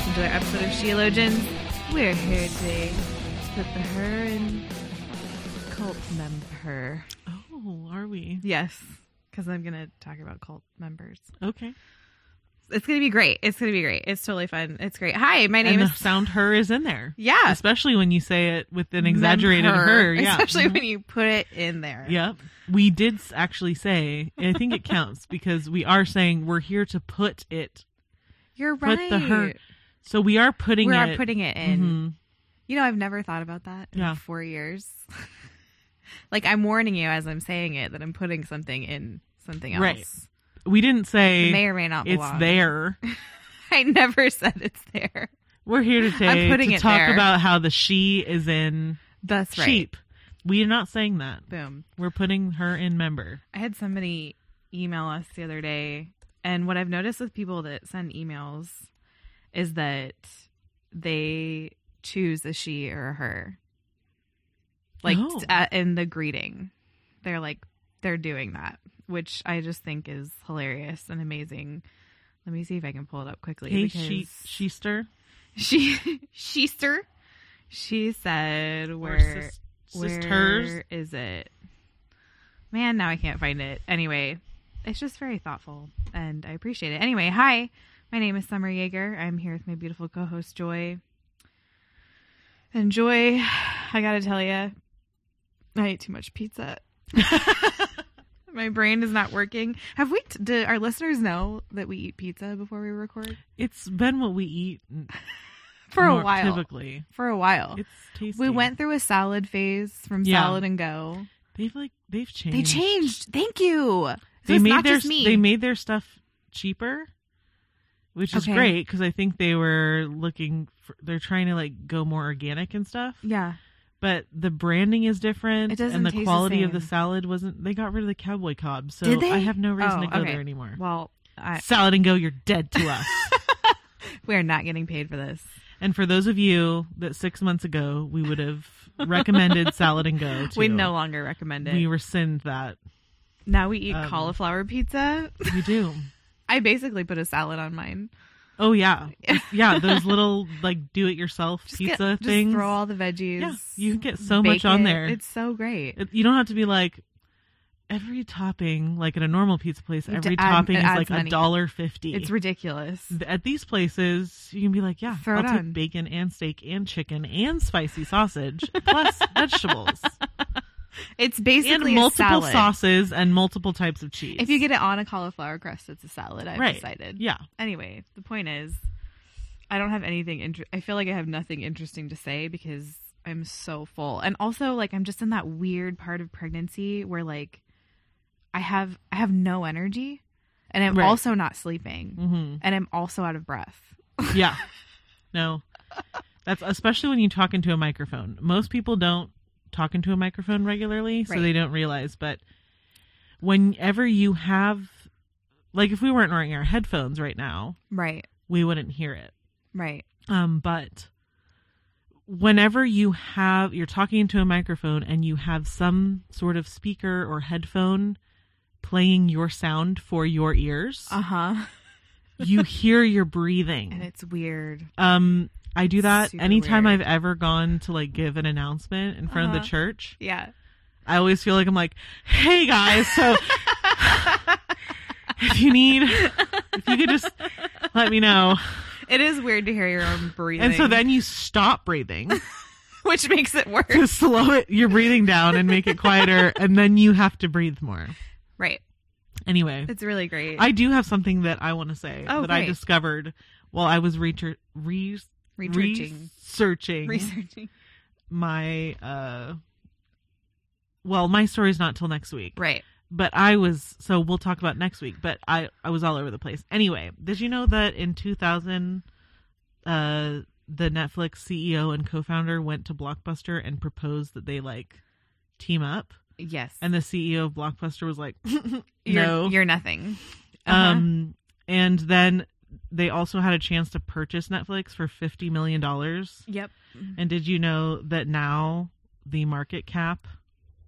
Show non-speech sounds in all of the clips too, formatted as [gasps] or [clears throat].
Welcome to our episode of Sheologians. We're here today to put the her in cult member. Oh, are we? Yes, because I'm going to talk about cult members. Okay. It's going to be great. It's going to be great. It's totally fun. It's great. Hi, my name and is the sound her is in there. Yeah. Especially when you say it with an exaggerated her. Yeah. Especially Mhm. when you put it in there. Yep. We did s- actually say, and I think it counts because we are saying we're here to put it. You're right. Put the her. So we are putting we it. are putting it in. Mhm. You know, I've never thought about that in Yeah. four years. [laughs] like I'm warning you as I'm saying it that I'm putting something in something else. Right. We didn't say It may or may not it's belong. there. [laughs] I never said it's there. We're here to say putting to it talk there. about how the she is in That's right. sheep. We are not saying that. Boom. We're putting her in member. I had somebody email us the other day, and what I've noticed with people that send emails is that they choose a she or a her. Like Oh. uh, in the greeting, they're like they're doing that, which I just think is hilarious and amazing. Let me see if I can pull it up quickly. Hey, she, sheester. she [laughs] Sheester. She said where sis- where sisters. is it? Man, now I can't find it. Anyway, it's just very thoughtful and I appreciate it. Anyway, hi. My name is Summer Jaeger. I'm here with my beautiful co-host Joy. And Joy, [sighs] I got to tell you, I ate too much pizza. [laughs] my brain is not working. Have we t- do our listeners know that we eat pizza before we record? It's been what we eat [laughs] For a while. Typically, For a while. it's tasty. We went through a salad phase from Yeah. salad and go. They've like they've changed. They changed. Thank you. So They it's made not their just me. they made their stuff cheaper, which is Okay. great because I think they were looking. For, they're trying to like go more organic and stuff. yeah. But the branding is different, It doesn't and the taste the quality of the salad wasn't. They got rid of the cowboy cob, so Did they? I have no reason Oh, to go okay. there anymore. Well, I, Salad and go, you're dead to us. [laughs] we are not getting paid for this. and for those of you that six months ago we would have recommended [laughs] salad and go, to, We no longer recommend it. we rescind that. now we eat um, cauliflower pizza. We do. [laughs] I basically put a salad on mine. Oh yeah, [laughs] yeah. Those little like do-it-yourself Just pizza get, things. Just throw all the veggies. yeah, you can get so much on it. there. It's so great. It- you don't have to be like every topping, like at a normal pizza place. You have to Every add- topping is like a dollar fifty. it's ridiculous. At these places, you can be like, yeah, Throw I'll take on. bacon and steak and chicken and spicy sausage plus [laughs] vegetables It's and basically a multiple sauces and multiple types of cheese. If you get it on a cauliflower crust, it's a salad. I've right, decided. yeah, anyway, the point is, I don't have anything. Inter- I feel like I have nothing interesting to say because I'm so full, and also like I'm just in that weird part of pregnancy where like I have I have no energy, and I'm Right. also not sleeping, hmm and I'm also out of breath. yeah. [laughs] No, that's especially when you talk into a microphone. Most people don't talk into a microphone regularly, so they don't realize. But whenever you have, like, if we weren't wearing our headphones right now, Right, we wouldn't hear it. right, Um, but whenever you have you're talking into a microphone and you have some sort of speaker or headphone playing your sound for your ears, uh huh. you hear your breathing, and it's weird. Um, I do that Super anytime weird. I've ever gone to like give an announcement in front of Uh-huh. the church. Yeah. I always feel like I'm like, "Hey guys, so [laughs] if you need, if you could just let me know." It is weird to hear your own breathing. And so then you stop breathing. [laughs] which makes it worse. to slow it your breathing down and make it quieter [laughs] and then you have to breathe more Right. anyway It's really great. i do have something that i want to say Oh, that i discovered while i was research re- Researching. researching Researching. my uh well my story's not till next week Right. but I was so we'll talk about next week. But I I was all over the place. Anyway, did you know that in 2000, uh, the Netflix CEO and co-founder went to Blockbuster and proposed that they like team up, Yes. and the CEO of Blockbuster was like, [laughs] you're, no, you're nothing. Uh-huh. um, and then they also had a chance to purchase Netflix for fifty million dollars. Yep. And did you know that now the market cap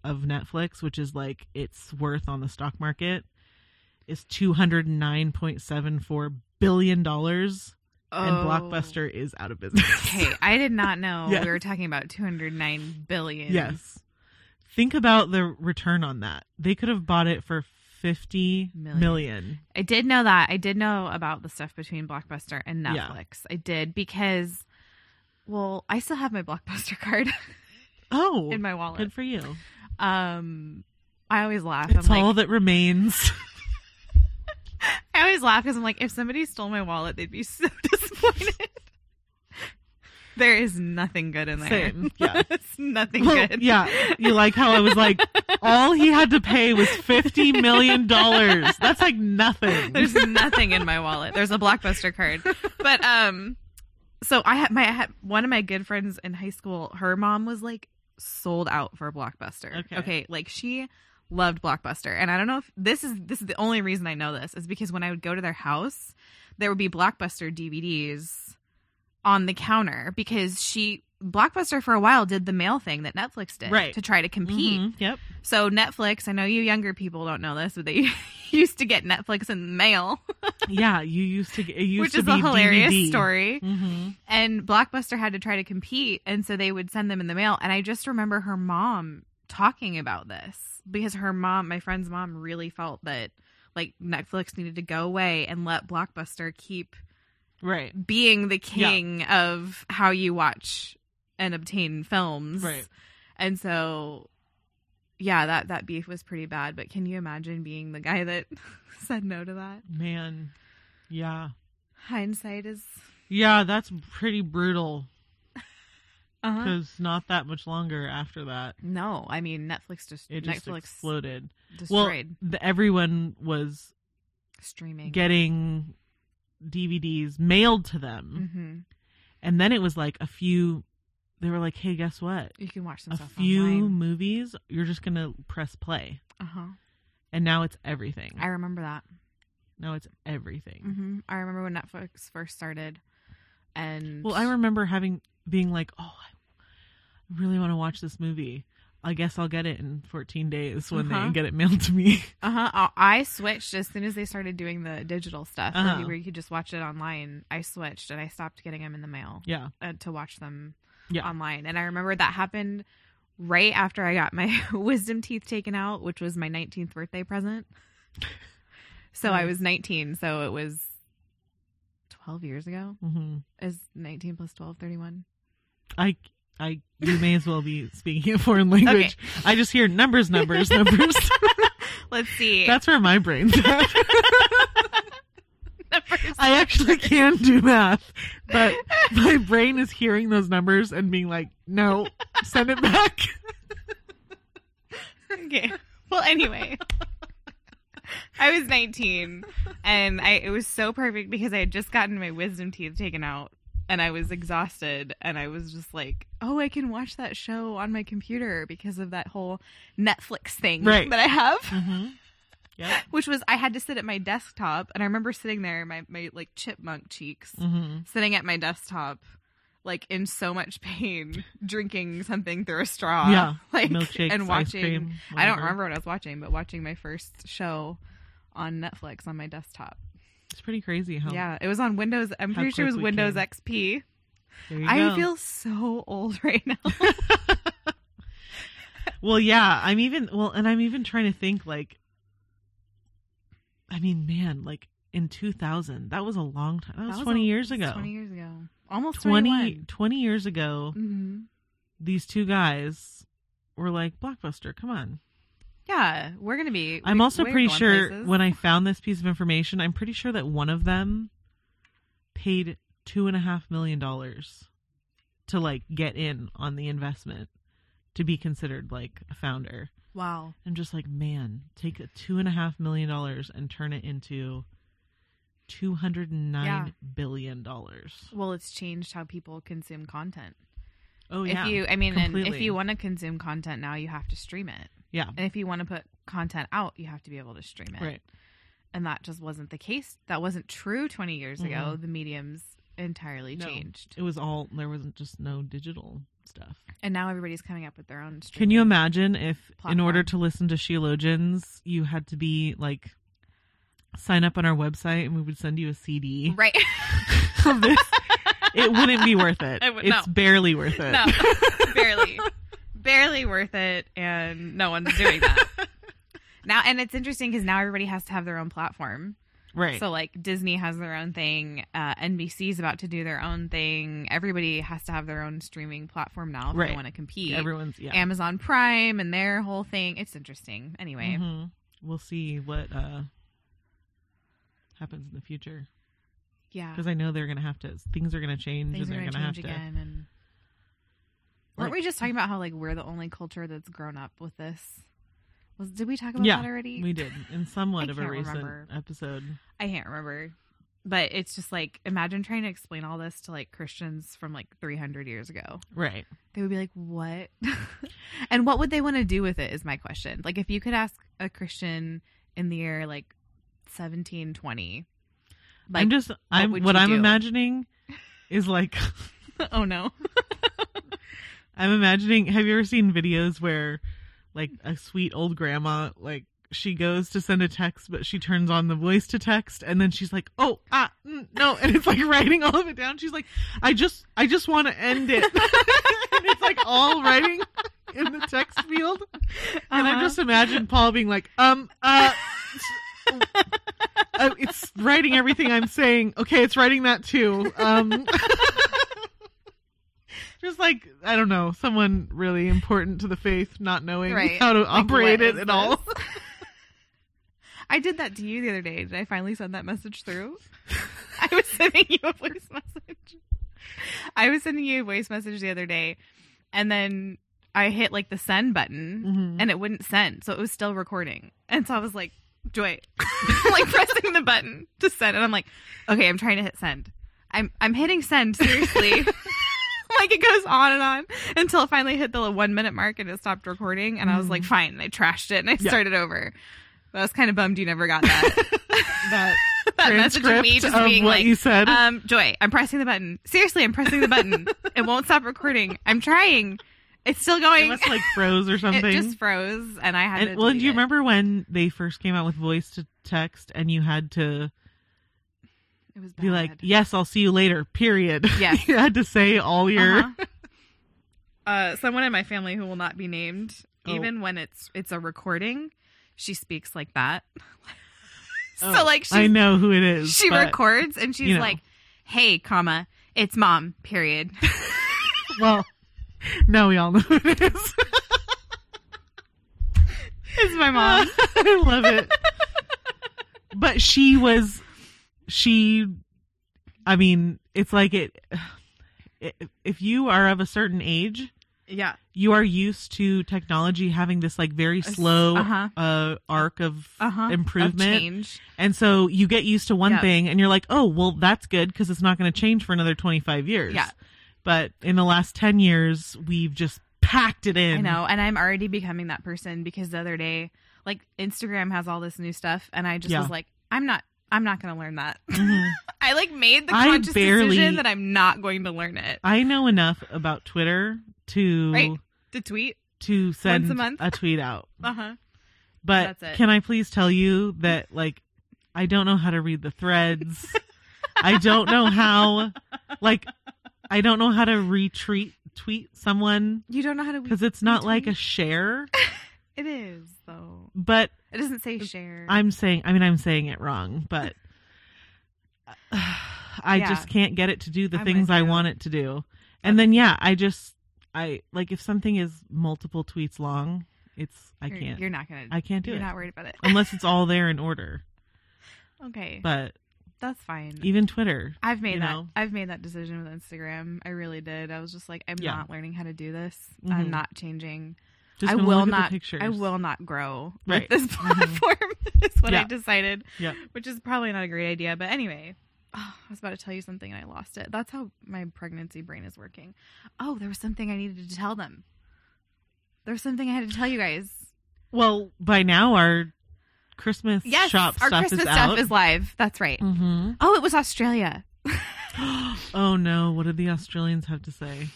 of Netflix, which is like its worth on the stock market, is two hundred nine point seven four billion dollars, Oh. and. Blockbuster is out of business. Hey, I did not know [laughs] Yes. we were talking about 209 billion. yes. Think about the return on that. They could have bought it for fifty Million. million. I did know that. I did know about the stuff between Blockbuster and Yeah. Netflix. I did because, well, I still have my Blockbuster [laughs] card Oh, in my wallet. good for you. Um, I always laugh. It's I'm all like, that remains. [laughs] [laughs] I always laugh because I'm like, if somebody stole my wallet, they'd be so disappointed. There is nothing good in there. Same, [laughs] yeah. it's nothing Well, good. yeah, you like how I was like, [laughs] all he had to pay was fifty million dollars. That's like nothing. There's nothing in my wallet. There's a blockbuster card. But um so I had my I had one of my good friends in high school, her mom was like sold out for blockbuster. Okay. Okay, like she loved blockbuster. And I don't know if this is this is the only reason I know this is because when I would go to their house, there would be blockbuster DVDs on the counter because she Blockbuster for a while did the mail thing that Netflix did Right. to try to compete. Mhm, Yep. So Netflix, I know you younger people don't know this, but they [laughs] used to get Netflix in the mail, [laughs] Yeah, you used to. get- It used which to is a hilarious DVD. story. hmm And Blockbuster had to try to compete, and so they would send them in the mail. And I just remember her mom talking about this because her mom, my friend's mom, really felt that like Netflix needed to go away and let Blockbuster keep Right. being the king of how you watch and obtain films. Right. And so yeah, that that beef was pretty bad, but can you imagine being the guy that [laughs] said no to that? Man. Yeah. Hindsight is Yeah, that's pretty brutal. [laughs] uh-huh. Because not that much longer after that, No, I mean Netflix just it just Netflix exploded. destroyed Well, the, everyone was streaming. getting DVDs mailed to them, hmm and then it was like a few. They were like, "Hey, guess what? You can watch some A stuff few online. movies. You're just gonna press play." Uh-huh. And now it's everything. I remember that. now it's everything. hmm I remember when Netflix first started, and Well, I remember having being like, "Oh, I really want to watch this movie. I guess I'll get it in 14 days when Uh-huh. they get it mailed to me." [laughs] Uh huh. I switched as soon as they started doing the digital stuff, where Uh-huh. you- where you could just watch it online. I switched and I stopped getting them in the mail yeah. uh, to watch them Yeah. online. And I remember that happened right after I got my [laughs] wisdom teeth taken out, which was my 19th birthday present. [laughs] So I was 19, so it was 12 years ago. hmm Is 19 plus 12 31? I I you may as well be speaking a foreign language. [laughs] I just hear numbers, numbers, numbers. [laughs] Let's see. That's where my brain's at. [laughs] Numbers. I actually can do math, but my brain is hearing those numbers and being like, "No, send it back." okay. Well, anyway, I was 19, and I it was so perfect because I had just gotten my wisdom teeth taken out, and I was exhausted, and I was just like, "Oh, I can watch that show on my computer because of that whole Netflix thing Right. that I have." Mm-hmm. Yep. [laughs] Which was I had to sit at my desktop, and I remember sitting there, my my like chipmunk cheeks, Mm-hmm. sitting at my desktop. Like in so much pain, drinking something through a straw, Yeah. [laughs] like Milkshakes, and watching. cream, I don't remember what I was watching, but watching my first show on Netflix on my desktop. It's pretty crazy how. Yeah, it was on Windows. I'm pretty sure it was Windows came. XP. There you I go. feel so old [laughs] right now. [laughs] Well, yeah, I'm even well, and I'm even trying to think like. I mean, man, like in 2000, that was a long time. That was, 20 a- years ago. 20 years ago. Almost 20, 21. 20 years ago, hmm these two guys were like, Blockbuster, come on. Yeah, we're gonna be. I'm we- also pretty sure places. when I found this piece of information, I'm pretty sure that one of them paid two and a half million dollars to like get in on the investment to be considered like a founder. Wow. I'm just like, man, take a two and a half million dollars and turn it into two hundred and nine billion Yeah. dollars. Well, it's changed how people consume content. Oh yeah, if you, I mean, and if you want to consume content now, you have to stream it. Yeah, And if you want to put content out, you have to be able to stream it. right, And that just wasn't the case. That wasn't true 20 years ago. Mhm. The mediums entirely No. changed. It was all there wasn't just no digital stuff. And now everybody's coming up with their own Can you imagine if, in order to listen to Sheologians, you had to be like sign up on our website and we would send you a CD Right. [laughs] of this? it wouldn't be worth it. [laughs] It would- it's no. barely worth it. no, [laughs] barely. Barely worth it. And no one's doing that. [laughs] now, and it's interesting because now everybody has to have their own platform. right. So like Disney has their own thing, uh, NBC's about to do their own thing. Everybody has to have their own streaming platform now if Right. they want to compete. Everyone's yeah. Amazon Prime and their whole thing. It's interesting. Anyway, Mhm. We'll see what uh happens in the future yeah, because I know they're gonna have to. Things are gonna change, things and are they're going to gonna have change to. again. And weren't we just talking about how like we're the only culture that's grown up with this? Was did we talk about Yeah, that already? We did in somewhat of a recent remember. episode. I can't remember. But it's just like imagine trying to explain all this to like Christians from like 300 years ago. Right. They would be like, "What?" [laughs] and what would they want to do with it? Is my question. Like, if you could ask a Christian in the year like 1720, like, I'm just. I'm would what I'm do? imagining is like [laughs] oh no, [laughs] I'm imagining. Have you ever seen videos where, like, a sweet old grandma, like, she goes to send a text, but she turns on the voice to text, and then she's like, "Oh, ah, mm, no," and it's like [laughs] writing all of it down. She's like, "I just, I just want to end it," [laughs] and it's like all writing in the text field. And I Uh-huh. just imagine Paul being like, "Um, uh." uh, it's writing everything I'm saying. Okay, it's writing that too. Um, [laughs] just like I don't know, someone really important to the faith, not knowing Right. how to Like, operate what it is at all. [laughs] I did that to you the other day. Did I finally send that message through? [laughs] I was sending you a voice message. I was sending you a voice message the other day, and then I hit like the send button, Mhm. and it wouldn't send, so it was still recording. And so I was like, "Joy," [laughs] like pressing the button to send, and I'm like, "Okay, I'm trying to hit send. I'm I'm hitting send seriously." Like it goes on and on until it finally hit the one minute mark and it stopped recording, and I was like, "Fine," and I trashed it and I Yeah. started over. But I was kind of bummed you never got that. [laughs] that [laughs] that message of me just of being what like, you said. um, Joy, I'm pressing the button. Seriously, I'm pressing the button. [laughs] it won't stop recording. I'm trying. It's still going. it must like froze or something. It just froze, and I had and to. well, do you it. remember when they first came out with voice to text, and you had to It was be like, "Yes, I'll see you later." Period. [laughs] Yes. you had to say all your. Uh-huh. [laughs] Uh, someone in my family who will not be named, Oh. even when it's it's a recording, she speaks like that. [laughs] so Oh, like I know who it is. she but- records and she's you know. like, "Hey, comma, it's mom." Period. Well, now we all know who it is. it's my mom. I love it. But she was, she, I mean, it's like it, if you are of a certain age, yeah. you are used to technology having this like very slow uh-huh. uh, arc of Uh-huh. Of improvement. change. And so you get used to one Yeah. thing and you're like, oh, well, that's good because it's not going to change for another 25 years. Yeah. But in the last 10 years, we've just packed it in. I know, and I'm already becoming that person because the other day, like Instagram has all this new stuff, and I just Yeah. was like, I'm not, I'm not going to learn that. Mhm. [laughs] I like made the conscious barely- decision that I'm not going to learn it. I know enough about Twitter to Right. To tweet, to send a month? a tweet out. [laughs] uh huh. But That's it. can I please tell you that like I don't know how to read the threads. [laughs] I don't know how like I don't know how to retweet tweet someone You don't know how to because it's not like a share. It is though. But It doesn't say share. I'm saying I mean I'm saying it wrong, but [sighs] I Yeah. just can't get it to do the I'm things I want it to do. And then yeah, I just I like if something is multiple tweets long, it's I You're- can't You're not gonna. I can't do it. You're not worried about it. unless [laughs] it's all there in order. okay, But that's fine. even Twitter, I've made that. know? I've made that decision with Instagram. I really did. I was just like, I'm Yeah. not learning how to do this. Mhm. I'm not changing. Just I will look at the not. I will not grow Right. with this Mhm. platform. [laughs] is what I decided, Yep. which is probably not a great idea. But anyway, oh, [sighs] I was about to tell you something and I lost it. That's how my pregnancy brain is working. Oh, there was something I needed to tell them. There was something I had to tell you guys. Well, by now our Christmas Yes, shop our stuff Christmas is stuff out. is live. That's right. mm-hmm. Oh, it was Australia. [gasps] oh no! What did the Australians have to say?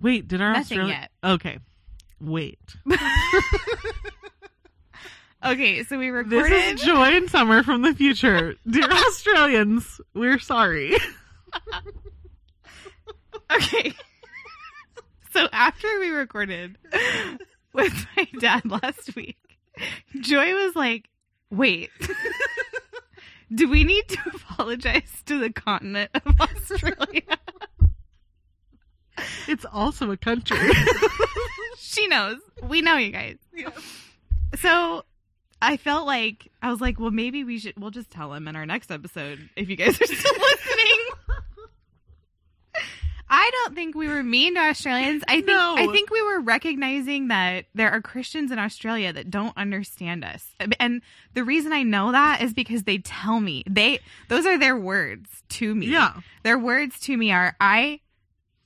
Wait, did our Nothing Australia? yet. Okay, wait. [laughs] Okay, so we recorded. This is Joy and Summer from the future, dear [laughs] Australians. We're sorry. [laughs] Okay. so after we recorded with my dad last week, Joy was like, wait, do we need to apologize to the continent of Australia? It's also a country. [laughs] she knows. We know you guys. Yeah. So I felt like, I was like, well, maybe we should, we'll just tell him in our next episode if you guys are still [laughs] listening. I don't think we were mean to Australians. I think No. I think we were recognizing that there are Christians in Australia that don't understand us. And the reason I know that is because they tell me. They those are their words to me. Yeah. Their words to me are I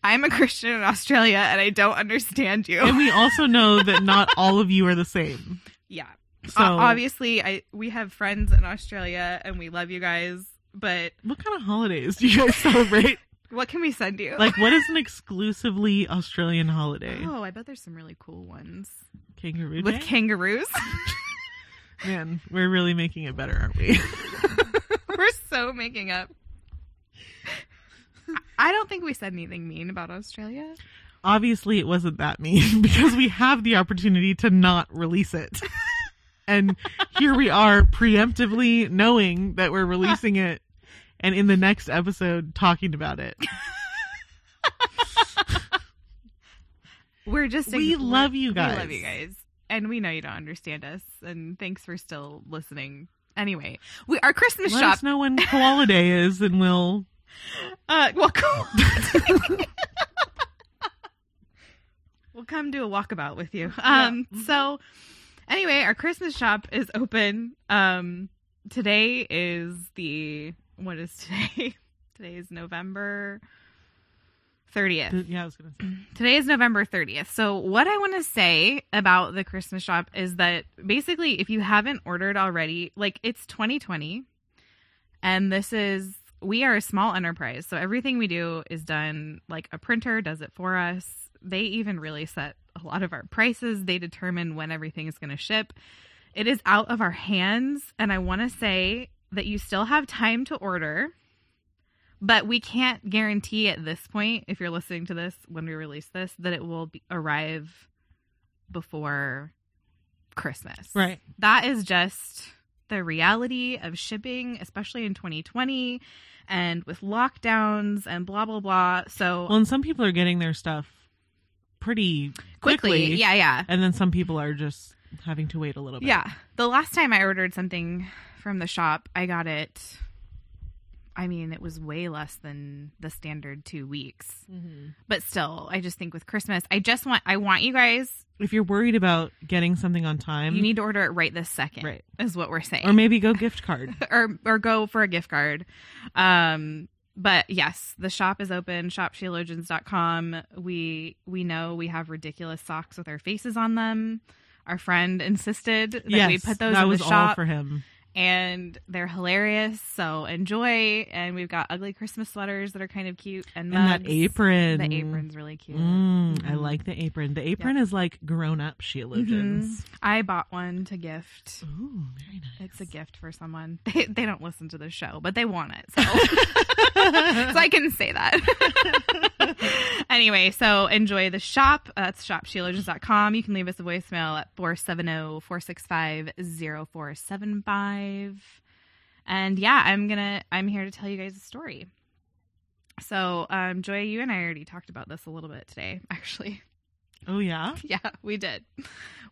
I'm a Christian in Australia and I don't understand you. and we [laughs] also know that not all of you are the same. yeah. So, O- obviously I we have friends in Australia and we love you guys, but what kind of holidays do you guys celebrate? [laughs] what can we send you? Like, what is an [laughs] exclusively Australian holiday? Oh, I bet there's some really cool ones. Kangaroo With Day? kangaroos. Man, we're really making it better, aren't we? We're so making up. I don't think we said anything mean about Australia. Obviously, it wasn't that mean [laughs] because we have the opportunity to not release it. And here we are preemptively knowing that we're releasing it and in the next episode talking about it. We're just We love you guys. We love you guys, and we know you don't understand us. And thanks for still listening. Anyway, we our Christmas Let shop. us know when Koala Day is and we'll. Uh, well, [laughs] cool. we'll come do a walkabout with you. Um, so anyway, our Christmas shop is open. Um, today is the what is today? [laughs] today is November thirtieth. Yeah, I was going to say. [clears throat] Today is November 30th. So, what I want to say about the Christmas shop is that basically, if you haven't ordered already, like it's 2020, and this is, we are a small enterprise. So, everything we do is done like a printer does it for us. They even really set a lot of our prices, they determine when everything is going to ship. It is out of our hands. And I want to say that you still have time to order but we can't guarantee at this point if you're listening to this when we release this that it will be, arrive before christmas Right. that is just the reality of shipping especially in 2020 and with lockdowns and blah blah blah so Well, and some people are getting their stuff pretty quickly, quickly. yeah yeah And then some people are just having to wait a little bit. Yeah. The last time I ordered something from the shop, I got it. I mean, it was way less than the standard two weeks. Mhm. But still, I just think with Christmas, I just want, I want you guys, If you're worried about getting something on time, you need to order it right this second. Right. Is what we're saying. or maybe go gift card. [laughs] or, or go for a gift card. Um, but yes, the shop is open, shopsheologians.com. We, we know we have ridiculous socks with our faces on them. Our friend insisted that yes, we put those that in was the all shop. for him. And they're hilarious. So enjoy. And we've got ugly Christmas sweaters that are kind of cute, and, And that apron. The apron's really cute. Mm, I Mhm. like the apron. The apron is like grown up Sheologians. Mhm. I bought one to gift. Ooh, very nice. It's a gift for someone. [laughs] They, they don't listen to the show, but they want it. So, [laughs] [laughs] so I can say that. anyway, so enjoy the shop. That's shopsheologians.com. You can leave us a voicemail at 470 465 0475. And yeah, I'm to, I'm here to tell you guys a story. So, um, Joy, you and I already talked about this a little bit today, [laughs] actually. Oh yeah. Yeah, we did,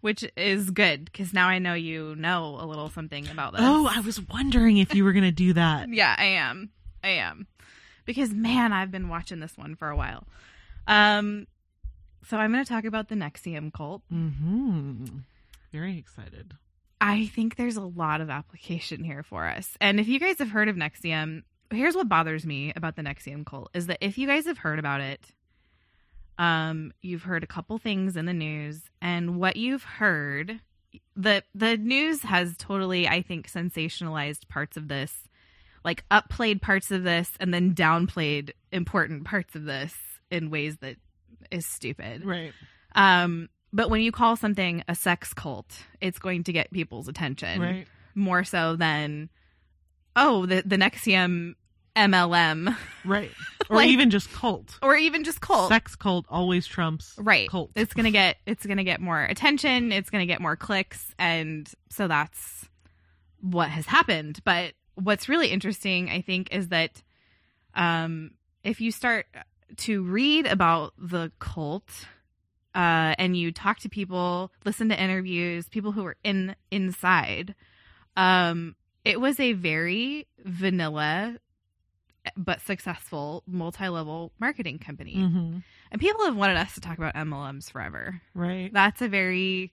which is good because now I know you know a little something about this. Oh, I was wondering if you were gonna do that. [laughs] yeah, I am. I am. Because man, I've been watching this one for a while. Um So I'm going to talk about the Nexium cult. hmm Very excited. I think there's a lot of application here for us. And if you guys have heard of Nexium, here's what bothers me about the Nexium cult is that if you guys have heard about it, um, you've heard a couple things in the news, and what you've heard, the the news has totally, I think, sensationalized parts of this, like upplayed parts of this, and then downplayed important parts of this in ways that is stupid. Right. Um, but when you call something a sex cult, it's going to get people's attention Right. more so than oh the the Nexium MLM Right. [laughs] Or Like- even just cult. or even just cult. Sex cult always trumps right. cult. It's gonna get it's gonna get more attention. It's gonna get more clicks, and so that's what has happened. But what's really interesting, I think, is that um, if you start to read about the cult uh, and you talk to people, listen to interviews, people who were in inside, um, it was a very vanilla but successful multi-level marketing company. hmm And people have wanted us to talk about MLMs forever. Right. That's a very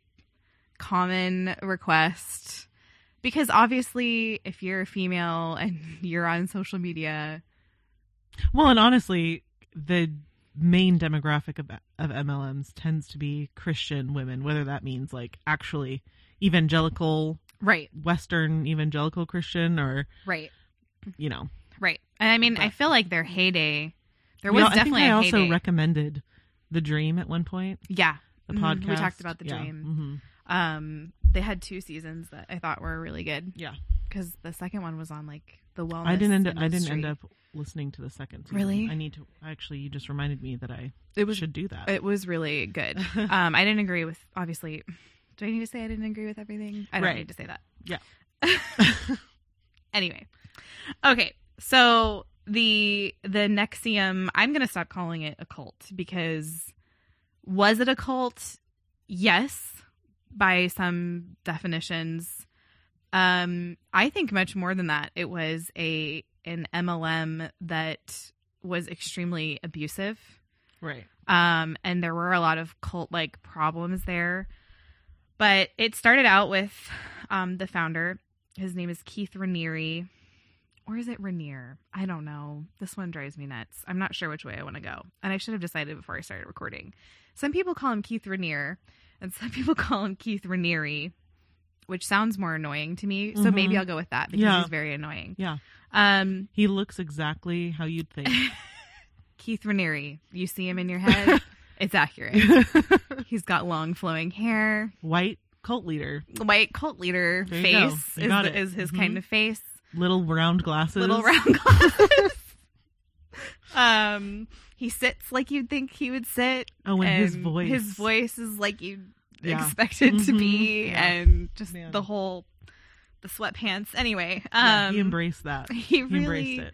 common request because obviously if you're a female and [laughs] you're on social media, Well, and honestly, the main demographic of of MLMs tends to be Christian women, whether that means like actually evangelical, right, Western evangelical Christian, or right, you know. right. And I mean, I feel like their heyday, there You was know, I think I also heyday. recommended the Dream at one point. yeah, The podcast we talked about the Yeah. dream. Mhm. Um, they had two seasons that I thought were really good Yeah. because the second one was on like the wellness. I didn't end. Up, I didn't end up listening to the second. Season. Really? I need to. Actually, you just reminded me that I It was should do that. It was really good. [laughs] um, I didn't agree with obviously. Do I need to say I didn't agree with everything? I don't Right. need to say that. Yeah. [laughs] Anyway, okay. So the the Nexium, I'm gonna stop calling it a cult because was it a cult? Yes, by some definitions. Um, I think much more than that. It was a an MLM that was extremely abusive right. um, and there were a lot of cult like problems there. But it started out with um, the founder. His name is Keith Raniere, or is it Rainier? I don't know. This one drives me nuts. I'm not sure which way I want to go, and I should have decided before I started recording. Some people call him Keith Raniere, and some [laughs] people call him Keith Raniere, which sounds more annoying to me. So Mhm. maybe I'll go with that because Yeah. he's very annoying. Yeah. Um, He looks exactly how you'd think. [laughs] Keith Raniere, you see him in your head. [laughs] it's accurate. [laughs] He's got long flowing hair. White cult leader, White cult leader There face You is, got the- it. is his Mhm. kind of face. little round glasses, Little round glasses. um, he sits like you'd think he would sit. Oh, and his voice. His voice is like you'd Yeah. expect it to Mhm. be, Yeah. and just the whole the sweatpants. Anyway, Yeah, um, [laughs] he embraced that. he He really embraced it.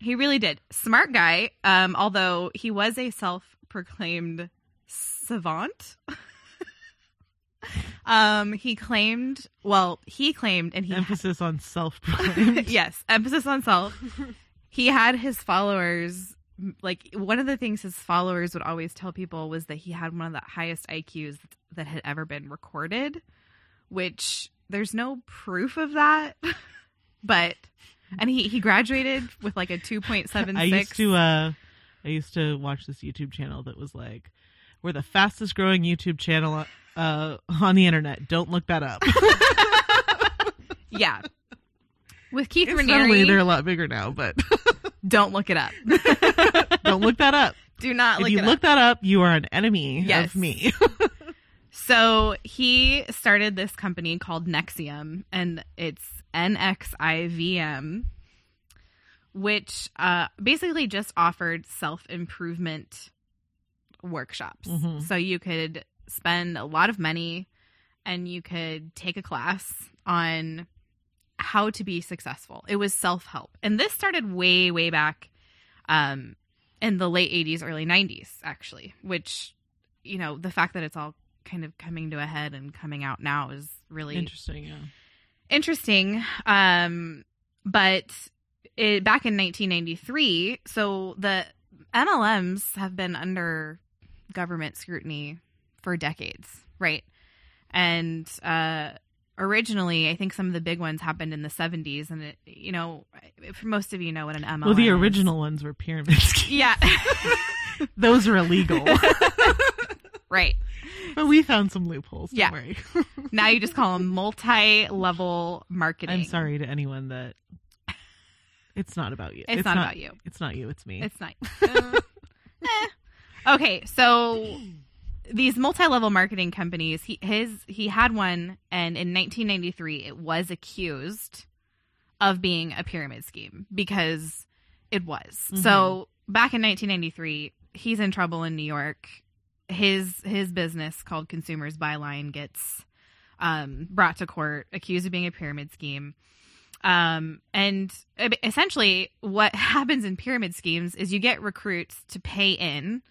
He really did. Smart guy. Um, although he was a self-proclaimed savant. [laughs] um, he claimed. Well, he claimed, and he Emphasis on [laughs] self-proclaimed. yes, emphasis on self. he had his followers. Like one of the things his followers would always tell people was that he had one of the highest IQs that had ever been recorded, which there's no proof of that, [laughs] but and he he graduated with like a two point seven I used to uh I used to watch this YouTube channel that was like we're the fastest growing YouTube channel uh on the internet. Don't look that up. [laughs] Yeah. With Keith Incidentally, they're a lot bigger now, but [laughs] don't look it up. don't look that up. Do not if look you look up. that up, you are an enemy Yes. of me. So he started this company called Nexium, and it's NXIVM, which uh, basically just offered self improvement workshops. Mhm. So you could spend a lot of money and you could take a class on how to be successful. It was self help. And this started way, way back um, in the late 80s, early 90s, actually, which, you know, the fact that it's all kind of coming to a head and coming out now is really Interesting, yeah. interesting. Um, but it, back in 1993, so the MLMs have been under government scrutiny for decades, right? And uh, originally, I think some of the big ones happened in the 70s. And, it, you know, for most of you know what an MLM Well, the is. original ones were pyramid schemes. Yeah. [laughs] Those are illegal. [laughs] right. [laughs] but we found some loopholes. Don't Yeah. worry. [laughs] Now you just call them multi level marketing. I'm sorry to anyone that it's not about you. It's not about you. It's not you. It's me. It's not. [laughs] Uh, eh. Okay, so these multi-level marketing companies, he his he had one, and in 1993, it was accused of being a pyramid scheme because it was. So back in 1993, he's in trouble in New York. His his business called Consumers Buyline gets um, brought to court, accused of being a pyramid scheme. Um, and uh, essentially, what [laughs] happens in pyramid schemes is you get recruits to pay in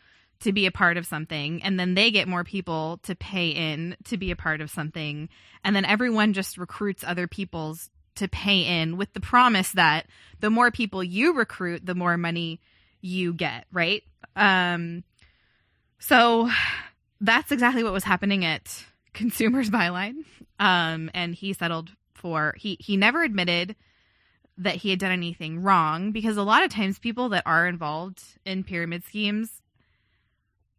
to be a part of something, and then they get more people to pay in to be a part of something, and then everyone just recruits other people's to pay in with the promise that the more people you recruit, the more money you get, right? Um, so that's exactly what was happening at Consumers Buyline. Um, and he settled for he he never admitted that he had done anything wrong because a lot of times people that are involved in pyramid schemes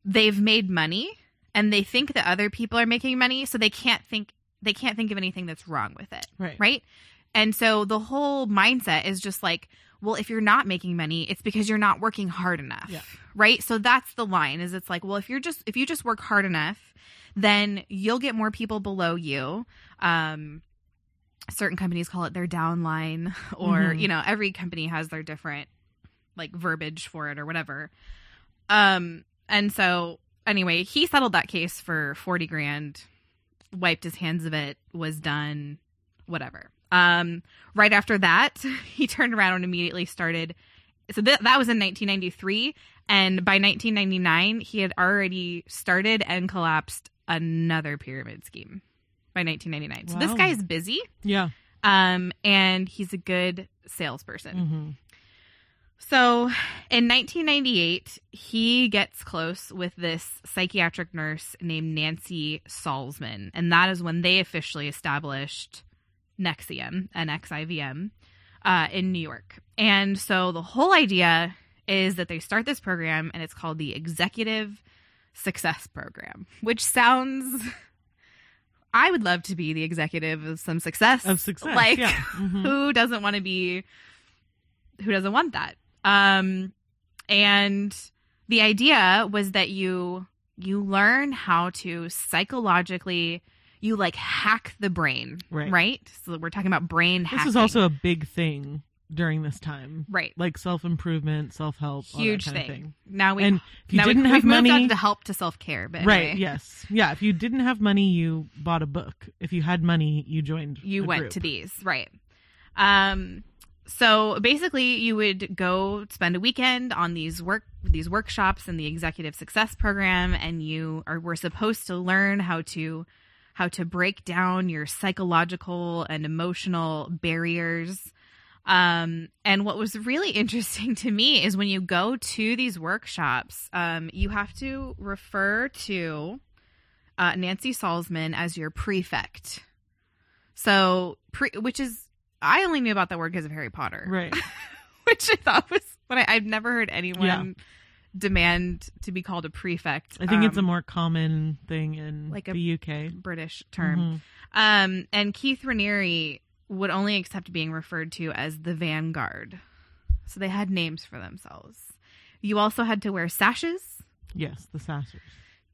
they've made money and they think that other people are making money so they can't think they can't think of anything that's wrong with it right. right and so the whole mindset is just like well if you're not making money it's because you're not working hard enough Yeah. right so that's the line is it's like well if you're just if you just work hard enough then you'll get more people below you um certain companies call it their downline [laughs] or Mhm. you know every company has their different like verbiage for it or whatever um and so anyway he settled that case for 40 grand wiped his hands of it was done whatever um right after that [laughs] he turned around and immediately started so th- that was in 1993 and by 1999 he had already started and collapsed another pyramid scheme by 1999 so this Wow. guy is busy Yeah. um and he's a good salesperson hmm so in 1998, he gets close with this psychiatric nurse named Nancy Salzman. And that is when they officially established Nexium, NXIVM, uh, in New York. And so the whole idea is that they start this program and it's called the Executive Success Program, which sounds. [laughs] I would love to be the executive of some success. Of success. Like, yeah. [laughs] Mhm. who doesn't want to be who doesn't want that um and the idea was that you you learn how to psychologically you like hack the brain Right. so we're talking about brain This hacking is also a big thing during this time. right Like self improvement, self help, huge kind thing. Thing. now we and if you didn't we, have we've moved money, on to help to self-care but right? anyway, Yes, yeah. If you didn't have money, you bought a book. If you had money, you joined. you went group. to these right um so basically you would go spend a weekend on these work these workshops in the executive success program and you are were supposed to learn how to how to break down your psychological and emotional barriers um, and what was really [laughs] interesting to me is when you go to these workshops um, you have to refer to uh, nancy salzman as your prefect so, pre, which is, I only knew about that word because of Harry Potter, Right. [laughs] which I thought was, but I, I've never heard anyone Yeah. Demand to be called a prefect. I think it's a um, more common thing in like a- the UK. British term. Mhm. Um, and Keith Raniere would only accept being referred to as the Vanguard. So they had names for themselves. You also had to wear sashes Yes, the sashes.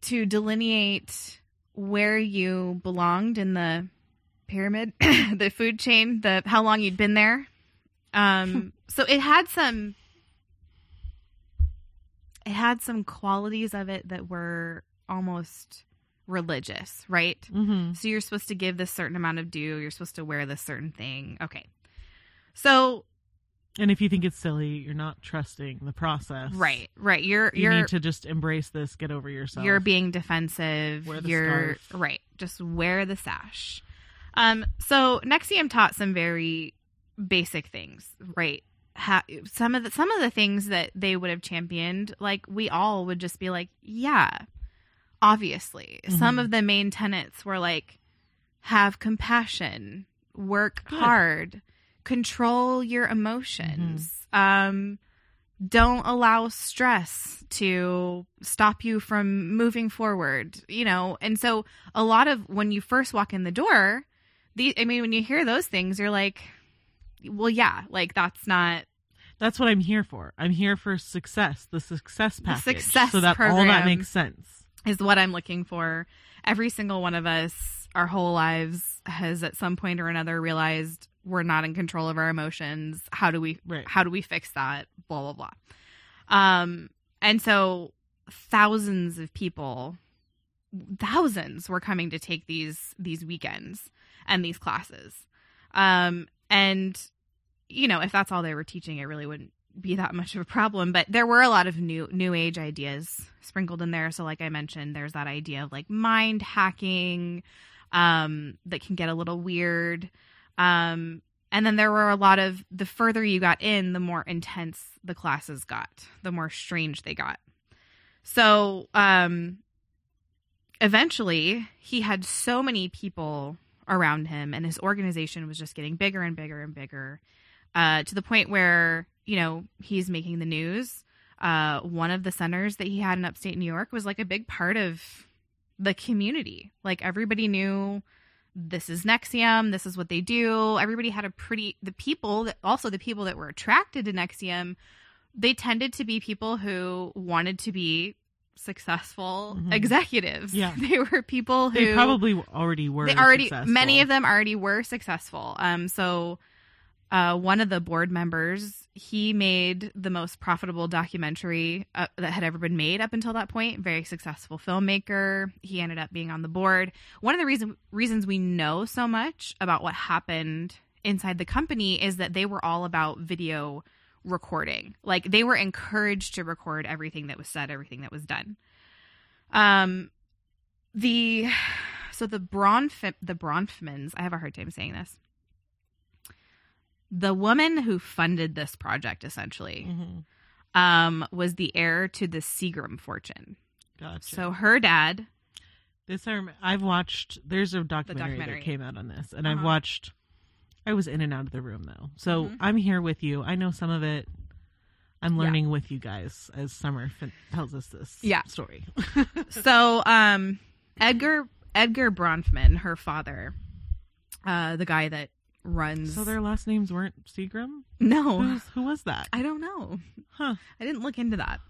to delineate where you belonged in the pyramid, [coughs] the food chain, the how long you'd been there. Um, [laughs] so it had some it had some qualities of it that were almost religious, right? hmm So you're supposed to give this certain amount of due, you're supposed to wear this certain thing. Okay. So And if you think it's silly, you're not trusting the process. right, right. You're You you're need to just embrace this. Get over yourself. You're being defensive. Wear the You're scarf. right. Just wear the sash. Um, so Nexium taught some very basic things, right? Ha- some of the some of the things that they would have championed, like we all would just be like, yeah, obviously. Some Mhm. of the main tenets were like, have compassion, work Good. hard, control your emotions, um, don't allow stress to stop you from moving forward, you know. And so, a lot of when you first walk in the door, the I mean, when you hear those things, you're like, well, yeah, like that's not That's what I'm here for. I'm here for success, the success package. success so that all that makes sense. is what I'm looking for. Every single one of us, our whole lives, has at some point or another realized we're not in control of our emotions. How do we Right. how do we fix that? Blah blah blah. Um, and so thousands of people, thousands were coming to take these these weekends and these classes. Um, and you know, if that's all they were teaching, it really wouldn't be that much of a problem. But there were a lot of new new age ideas sprinkled in there. So, like I mentioned, there's that idea of like mind hacking um, that can get a little weird. Um, and then there were a lot of the further you got in, the more intense the classes got, the more strange they got. So, um, eventually, he had so many people around him, and his organization was just getting bigger and bigger and bigger uh, to the point where, you know, he's making the news. Uh, one of the centers that he had in upstate New York was like a big part of the community. Like everybody knew this is NXIVM, this is what they do. Everybody had a pretty the people that also the people that were attracted to NXIVM, they tended to be people who wanted to be successful Mhm. executives. Yeah. [laughs] They were people who They probably already were. they already successful. many of them already were successful um so uh one of the board members he made the most profitable documentary uh, that had ever been made up until that point very successful filmmaker he ended up being on the board one of the reason reasons we know so much about what happened inside the company is that they were all about video recording like they were encouraged to record everything that was said everything that was done um the so the Bronf the Bronfmans, I have a hard time saying this. The woman who funded this project essentially Mhm. um, was the heir to the Seagram fortune. Gotcha. So her dad, this I I've watched. There's a documentary, documentary. that came out on this, and I've Uh-huh. watched. I was in and out of the room though, so Mhm. I'm here with you. I know some of it. I'm Yeah. learning with you guys as Summer fin- tells us this Yeah. story. [laughs] so um, Edgar Edgar Bronfman, her father, uh, the guy that runs. so their last names weren't Seagram. no, Who's, who was that? I don't know. Huh. I didn't look into that.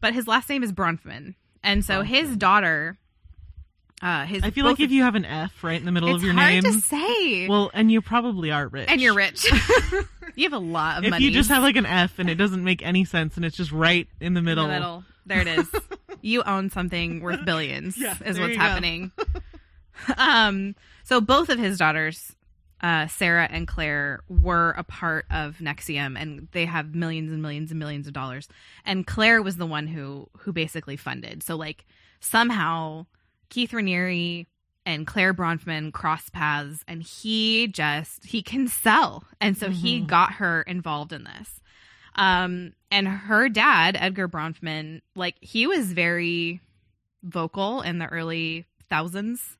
But his last name is Bronfman. And so his daughter uh his I feel like if you have an F right in the middle of your hard name, to say. well, and you probably are rich, and you're rich. [laughs] you have a lot of if money. you just have like an F and it doesn't make any sense and it's just right in the in middle, the middle. There it is. [laughs] you own something worth billions Yeah, is what's happening. [laughs] um so both of his daughters uh, Sarah and Clare were a part of NXIVM, and they have millions and millions and millions of dollars. And Clare was the one who who basically funded. So like somehow Keith Raniere and Clare Bronfman cross paths, and he just he can sell, and so he Mhm. got her involved in this. Um, and her dad, Edgar Bronfman, like he was very vocal in the early thousands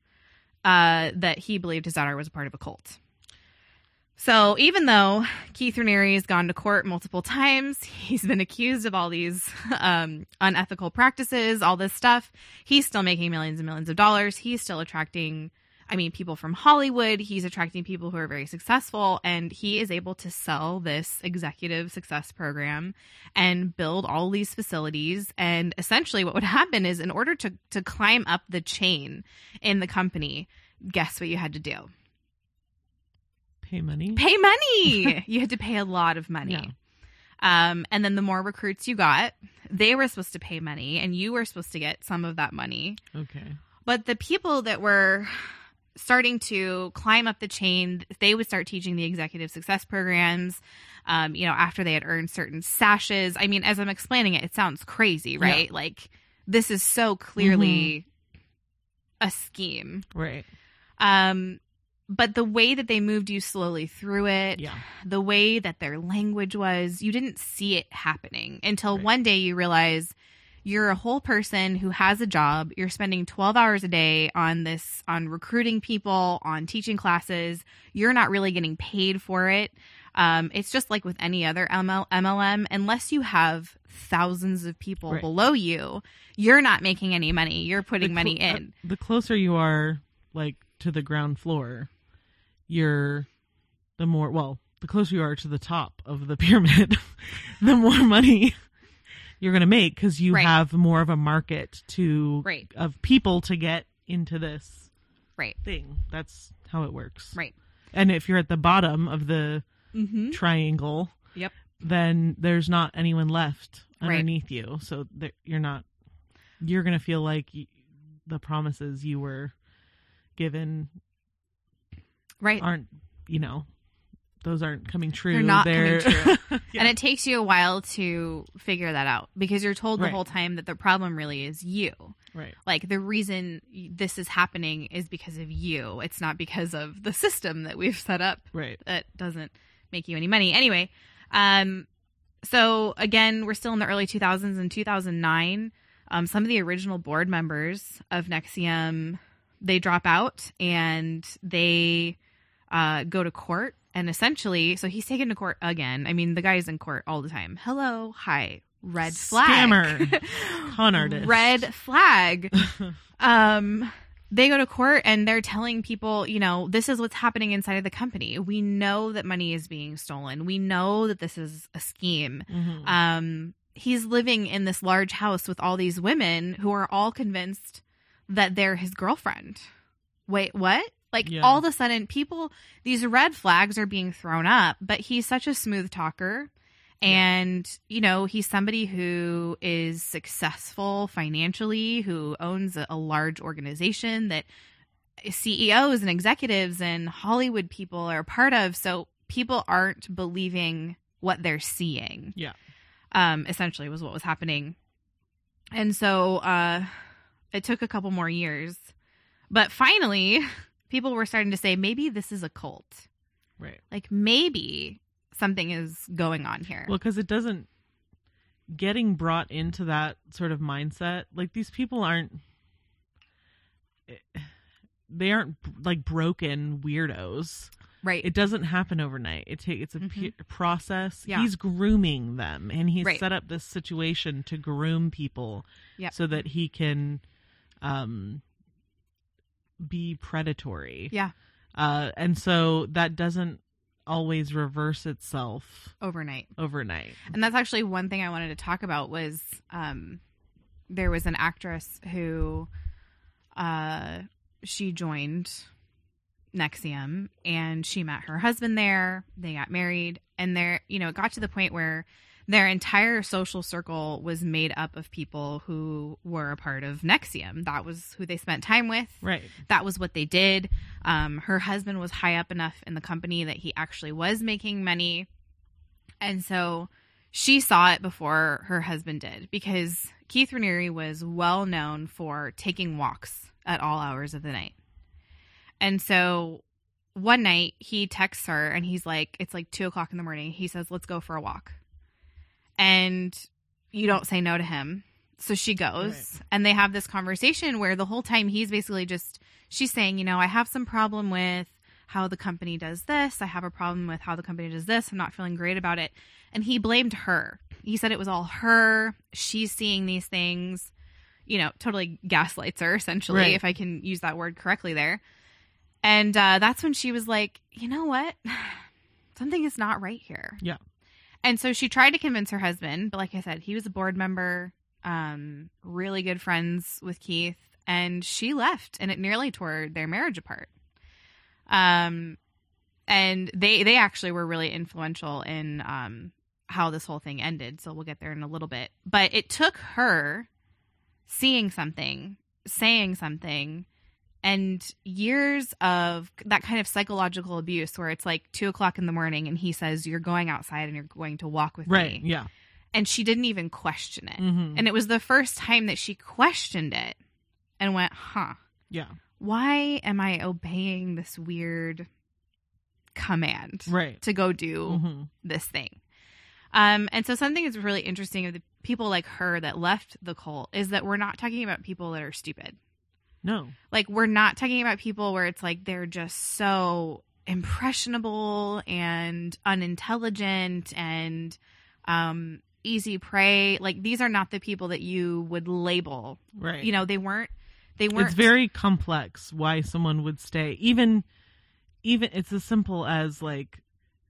uh, that he believed his daughter was a part of a cult. So even though Keith Raniere has gone to court multiple times, [laughs] he's been accused of all these um, unethical practices, all this stuff. He's still making millions and millions of dollars. He's still attracting, I mean, people from Hollywood. He's attracting people who are very successful, and he is able to sell this executive success program and build all these facilities. And essentially, what would happen is, in order to to climb up the chain in the company, guess what you had to do? Pay money. pay money. [laughs] you had to pay a lot of money. Yeah. Um, and then the more recruits you got, they were supposed to pay money, and you were supposed to get some of that money. Okay. But the people that were starting to climb up the chain, they would start teaching the executive success programs. Um, you know, after they had earned certain sashes. I mean, as I'm explaining it, it sounds crazy, right? Like this is so clearly a scheme. Right. Um, but the way that they moved you slowly through it, Yeah. the way that their language was, you didn't see it happening until Right. one day you realize you're a whole person who has a job. You're spending 12 hours a day on this, on recruiting people, on teaching classes. You're not really getting paid for it. Um, it's just like with any other ML- MLM, unless you have thousands of people Right. below you, you're not making any money. You're putting The money clo- uh, in. the closer you are, like to the ground floor, you're the more well. The closer you are to the top of the [laughs] pyramid, the more money you're going to make because you Right. have more of a market to Right. of people to get into this Right. thing. That's how it works. Right. And if you're at the bottom of the Mm-hmm. triangle, Yep. then there's not anyone left Right. underneath you. So that you're not, you're going to feel like y- the promises you were given Right. aren't, you know, those aren't coming true. They're not coming true. [laughs] Yeah. And it takes you a while to figure that out because you're told the Right. whole time that the problem really is you. right. Like the reason this is happening is because of you. It's not because of the system that we've set up Right. that doesn't make you any money. Anyway, um, so again, we're still in the early 2000s. In 2009, um, some of the original board members of NXIVM they drop out and they uh, go to court. And essentially, so he's taken to court again. I mean, the guy's in court all the time. Hello, hi, red flag, Scammer. [laughs] Con artist. red flag [laughs] um they go to court and they're telling people, you know, this is what's happening inside of the company. We know that money is being stolen. We know that this is a scheme. Mhm. Um he's living in this large house with all these women who are all convinced that they're his girlfriend. Wait, what? Like Yeah. all of a sudden people these red flags are being thrown up, but he's such a smooth talker and you know he's somebody who is successful financially who owns a, a large organization that ceos and executives and hollywood people are a part of so people aren't believing what they're seeing Yeah. um essentially was what was happening and so uh it took a couple more years but finally [laughs] people were starting to say maybe this is a cult Right. like maybe something is going on here. Well, because it doesn't getting brought into that sort of mindset. Like these people aren't. They aren't like broken weirdos. right. It doesn't happen overnight. It take it's a Mhm. pe- process. Yeah. He's grooming them, and he's Right. set up this situation to groom people, Yep. so that he can, um, be predatory. yeah, Uh, and so that doesn't always reverse itself overnight. overnight. And that's actually one thing I wanted to talk about was um there was an actress who uh she joined NXIVM and she met her husband there. They got married and there, you know, it got to the point where their entire social circle was made up of people who were a part of NXIVM. That was who they spent time with. Right. that was what they did. Um, her husband was high up enough in the company that he actually was making money. And so she saw it before her husband did because Keith Raniere was well known for taking walks at all hours of the night. And so one night he texts her and he's like, it's like two o'clock in the morning. He says, let's go for a walk. And you don't say no to him. So she goes Right. and they have this conversation where the whole time he's basically just, she's saying, you know, I have some problem with how the company does this. I have a problem with how the company does this. I'm not feeling great about it. And he blamed her. He said it was all her. She's seeing these things, you know, totally gaslights her, essentially, Right. if I can use that word correctly there. And uh, that's when she was like, you know what? [sighs] Something is not right here. Yeah. And so she tried to convince her husband, but like I said, he was a board member, um, really good friends with Keith, and she left, and it nearly tore their marriage apart. Um, and they they actually were really influential in um how this whole thing ended. So we'll get there in a little bit. But it took her seeing something, saying something, and years of that kind of psychological abuse where it's like two o'clock in the morning and he says, You're going outside and you're going to walk with Right. me. Yeah. And she didn't even question it. hmm And it was the first time that she questioned it and went, Huh, yeah. why am I obeying this weird command Right. to go do hmm this thing? Um, and so something that's really interesting of the people like her that left the cult is that we're not talking about people that are stupid. No. Like we're not talking about people where it's like they're just so impressionable and unintelligent and um easy prey. Like these are not the people that you would label. Right. You know, they weren't they weren't it's very complex why someone would stay even even it's as simple as like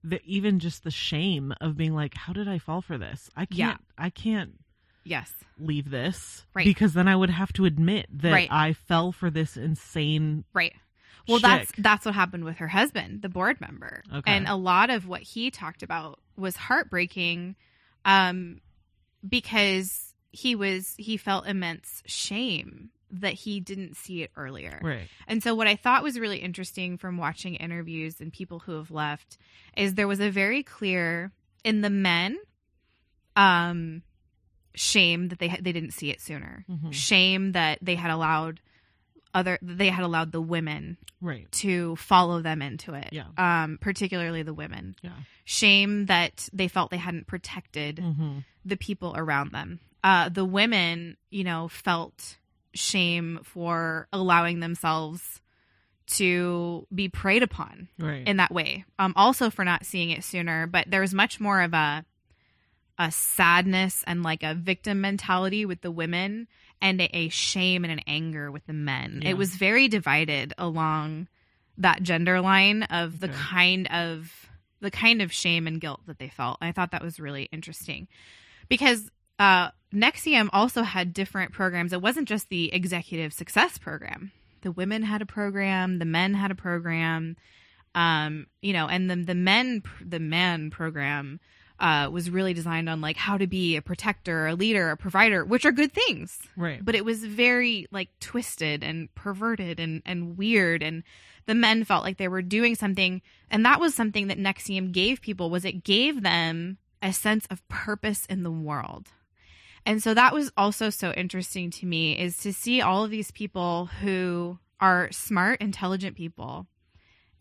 the even just the shame of being like how did i fall for this i can't Yeah. i can't Yes. leave this Right. because then i would have to admit that Right. i fell for this insane Right. Well, that's that's what happened with her husband, the board member, Okay. and a lot of what he talked about was heartbreaking, um, because he was he felt immense shame that he didn't see it earlier. right And so, what I thought was really interesting from watching interviews and people who have left is there was a very clear in the men, um, shame that they they didn't see it sooner. Mhm. Shame that they had allowed other they had allowed the women right to follow them into it. Yeah. Um, particularly the women. yeah Shame that they felt they hadn't protected hmm the people around them. Uh, the women, you know, felt shame for allowing themselves to be preyed upon right in that way. Um, also for not seeing it sooner, but there was much more of a a sadness and like a victim mentality with the women and a, shame and an anger with the men. Yeah. It was very divided along that gender line of the Okay. kind of the kind of shame and guilt that they felt. I thought that was really interesting because uh, NXIVM also had different programs. It wasn't just the executive success program. The women had a program, the men had a program, um, you know, and the the men the men program uh, was really designed on like how to be a protector, a leader, a provider, which are good things. Right. But it was very like twisted and perverted and and weird. And the men felt like they were doing something. And that was something that NXIVM gave people was it gave them a sense of purpose in the world. And so that was also so interesting to me is to see all of these people who are smart, intelligent people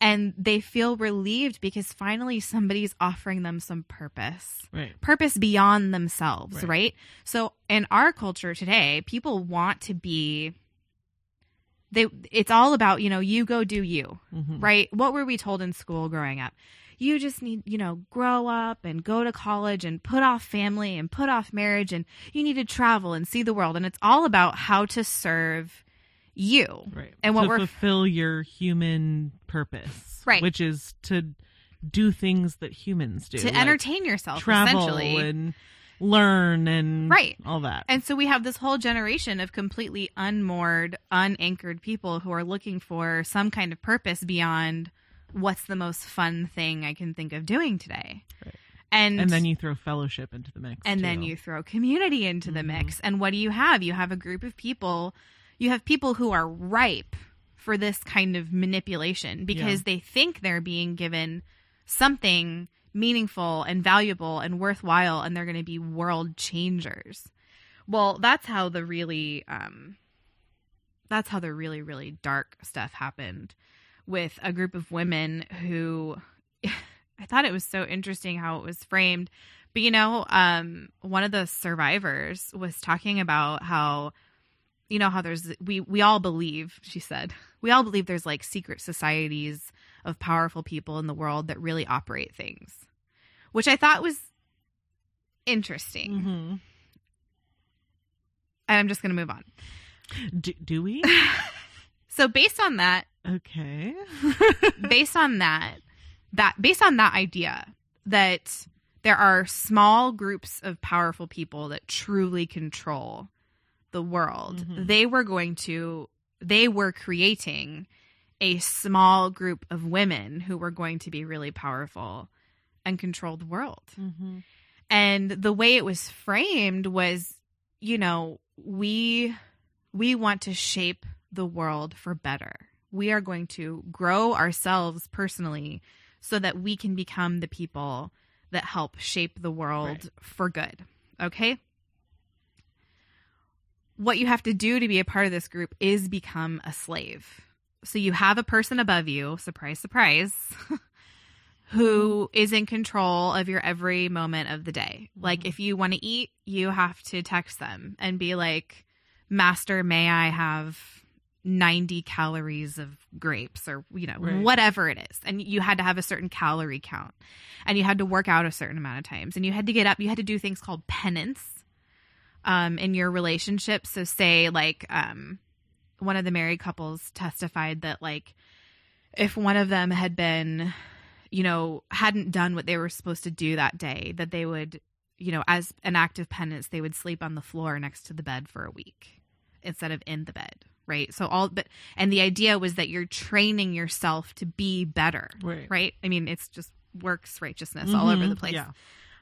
and they feel relieved because finally somebody's offering them some purpose right purpose beyond themselves, Right. right. So in our culture today, people want to be they it's all about, you know, you go do you, Mhm. right? What were we told in school growing up? You just need, you know, grow up and go to college and put off family and put off marriage and you need to travel and see the world and it's all about how to serve you. right And what to we're fulfill your human purpose Right. which is to do things that humans do to like entertain yourself travel essentially. and learn and Right. all that And so we have this whole generation of completely unmoored, unanchored people who are looking for some kind of purpose beyond what's the most fun thing I can think of doing today. Right. And and then you throw fellowship into the mix and then you throw community into the Mhm. mix. And what do you have? You have a group of people, you have people who are ripe for this kind of manipulation because they think they're being given something meaningful and valuable and worthwhile and they're going to be world changers. Well, that's how the really um that's how the really really dark stuff happened with a group of women who [laughs] I thought it was so interesting how it was framed. But you know, um, one of the survivors was talking about how, you know, how there's we we all believe. She said we all believe there's like secret societies of powerful people in the world that really operate things, which I thought was interesting. Mhm. And I'm just going to move on. do, do we [laughs] So based on that, okay [laughs] based on that that based on that idea that there are small groups of powerful people that truly control the world Mhm. they were going to they were creating a small group of women who were going to be really powerful and control the world Mhm. and the way it was framed was you know we we want to shape the world for better we are going to grow ourselves personally so that we can become the people that help shape the world Right. for good okay what you have to do to be a part of this group is become a slave So you have a person above you, surprise, surprise, [laughs] who is in control of your every moment of the day. Like if you want to eat, you have to text them and be like, Master, may I have 90 calories of grapes or, you know, Right. whatever it is. And you had to have a certain calorie count and you had to work out a certain amount of times and you had to get up. You had to do things called penance um, in your relationship. So, say, like, um, one of the married couples testified that, like, if one of them had been, you know, hadn't done what they were supposed to do that day, that they would, you know, as an act of penance, they would sleep on the floor next to the bed for a week instead of in the bed. Right. So, all, but, and the idea was that you're training yourself to be better. Right. Right. I mean, it's just works righteousness all over Mhm. the place. Yeah.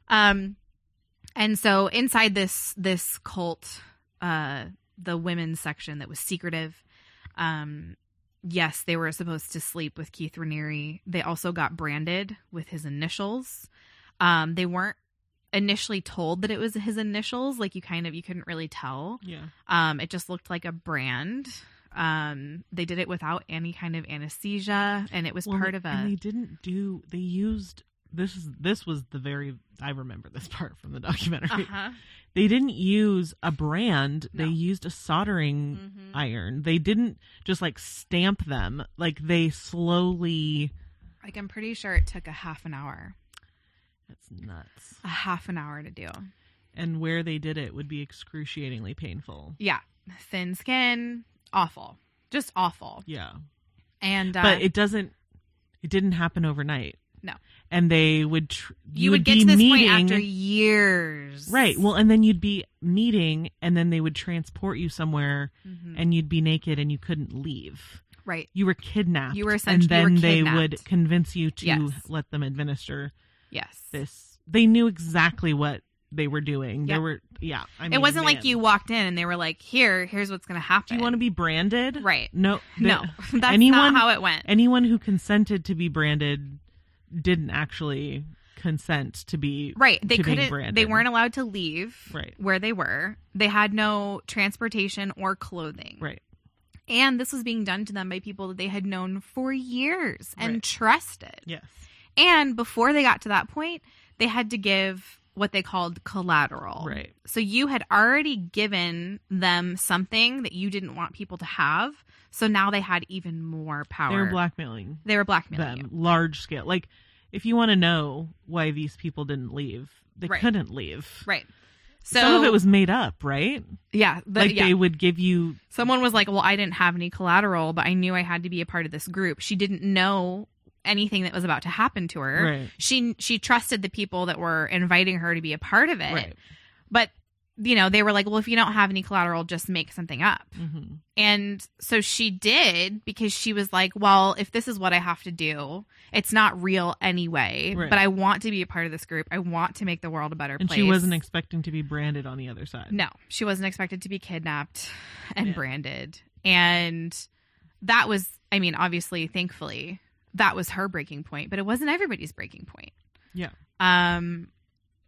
Um, and so inside this this cult, uh, the women's section that was secretive, um, yes, they were supposed to sleep with Keith Raniere. They also got branded with his initials. Um, they weren't initially told that it was his initials. Like you kind of you couldn't really tell. Yeah. Um, it just looked like a brand. Um, they did it without any kind of anesthesia, and it was Well, part of And a they didn't do. They used this is this was the very. I remember this [laughs] part from the documentary. uh-huh. They didn't use a brand. They used a soldering Mhm. iron. They didn't just like stamp them. Like they slowly. Like I'm pretty sure it took a half an hour. That's nuts. a half an hour to do. And where they did it would be excruciatingly painful. Yeah, thin skin, awful, just awful. Yeah. And uh, but it doesn't. It didn't happen overnight. No. And they would. Tr- you, would, be get to this meeting, point after years, Right. Well, and then you'd be meeting, and then they would transport you somewhere, Mhm. and you'd be naked, and you couldn't leave. right? You were kidnapped. You were and essentially- you then they would convince you to Yes. let them administer Yes. this. They knew exactly what they were doing. Yep. There were, yeah. I mean, it wasn't like you walked in and they were like, "Here, here's what's going to happen." Do you want to be branded? Right. No. No, [laughs] that's anyone- not how it went. anyone who consented to be branded didn't actually consent to be Right. They couldn't. They weren't allowed to leave Right. where they were. They had no transportation or clothing. right. And this was being done to them by people that they had known for years and Right. trusted. Yes. And before they got to that point, they had to give what they called collateral. Right. So you had already given them something that you didn't want people to have. So now they had even more power. They were blackmailing They were blackmailing them you. large scale. Like if you want to know why these people didn't leave, they Right. couldn't leave. Right. So Some of it was made up, right? yeah, the, like yeah. they would give you Someone was like, "Well, I didn't have any collateral, but I knew I had to be a part of this group." She didn't know anything that was about to happen to her. Right. She she trusted the people that were inviting her to be a part of it. right. But you know, they were like, "Well, if you don't have any collateral, just make something up." hmm And so she did because she was like, well, if this is what I have to do, it's not real anyway, Right. but I want to be a part of this group. I want to make the world a better place. And place. she wasn't expecting to be branded on the other side. no, she wasn't expected to be kidnapped and Yeah. branded. And that was, I mean, obviously, thankfully, that was her breaking point, but it wasn't everybody's breaking point. Yeah. Um,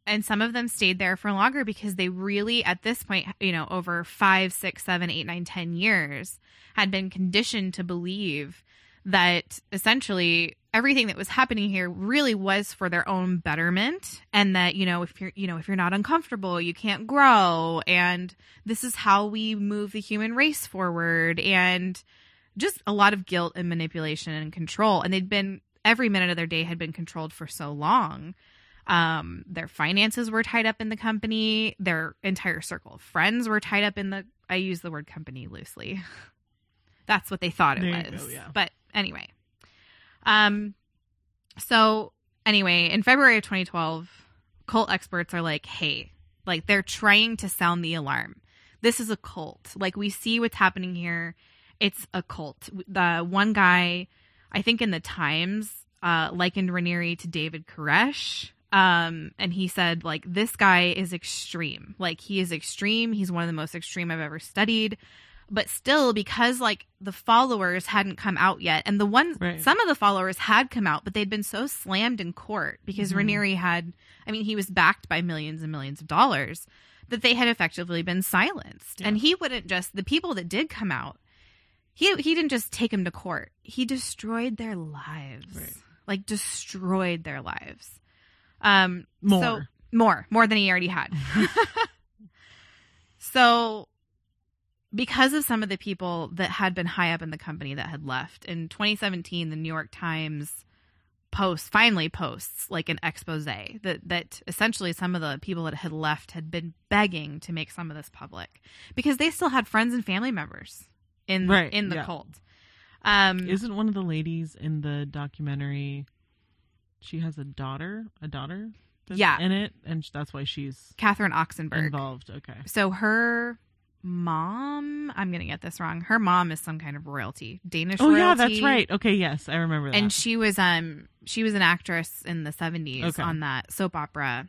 and some of them stayed there for longer because they really, at this point, you know, over five, six, seven, eight, nine, ten years, had been conditioned to believe that essentially everything that was happening here really was for their own betterment and that you know if you're you know if you're not uncomfortable you can't grow and this is how we move the human race forward and just a lot of guilt and manipulation and control. And they'd been every minute of their day had been controlled for so long um their finances were tied up in the company. Their entire circle of friends were tied up in the i use the word company loosely. [laughs] That's what they thought it There was go, yeah. but anyway. Um so anyway in february of 2012 cult experts are like hey like they're trying to sound the alarm. This is a cult. Like we see what's happening here. It's a cult. The one guy i think in the times uh likened raniere to david koresh um and he said like this guy is extreme like he is extreme he's one of the most extreme i've ever studied but still because like the followers hadn't come out yet and the ones Right. some of the followers had come out but they'd been so slammed in court because Mhm. raniere had i mean he was backed by millions and millions of dollars that they had effectively been silenced Yeah. and he wouldn't just the people that did come out he he didn't just take them to court. He destroyed their lives. Right. Like destroyed their lives. Um More. so- more, more than he already had. [laughs] so because of some of the people that had been high up in the company that had left in 2017 the New York Times posts finally posts like an expose that that essentially some of the people that had left had been begging to make some of this public because they still had friends and family members in Right, in the yeah. cult. Um Isn't one of the ladies in the documentary? She has a daughter, a daughter, that's Yeah. in it, and that's why she's Catherine Oxenberg. involved. Okay, So her mom, I'm gonna get this wrong. Her mom is some kind of royalty, Danish. oh royalty. yeah, that's right. Okay, yes, I remember that. And she was um she was an actress in the 70s Okay. on that soap opera.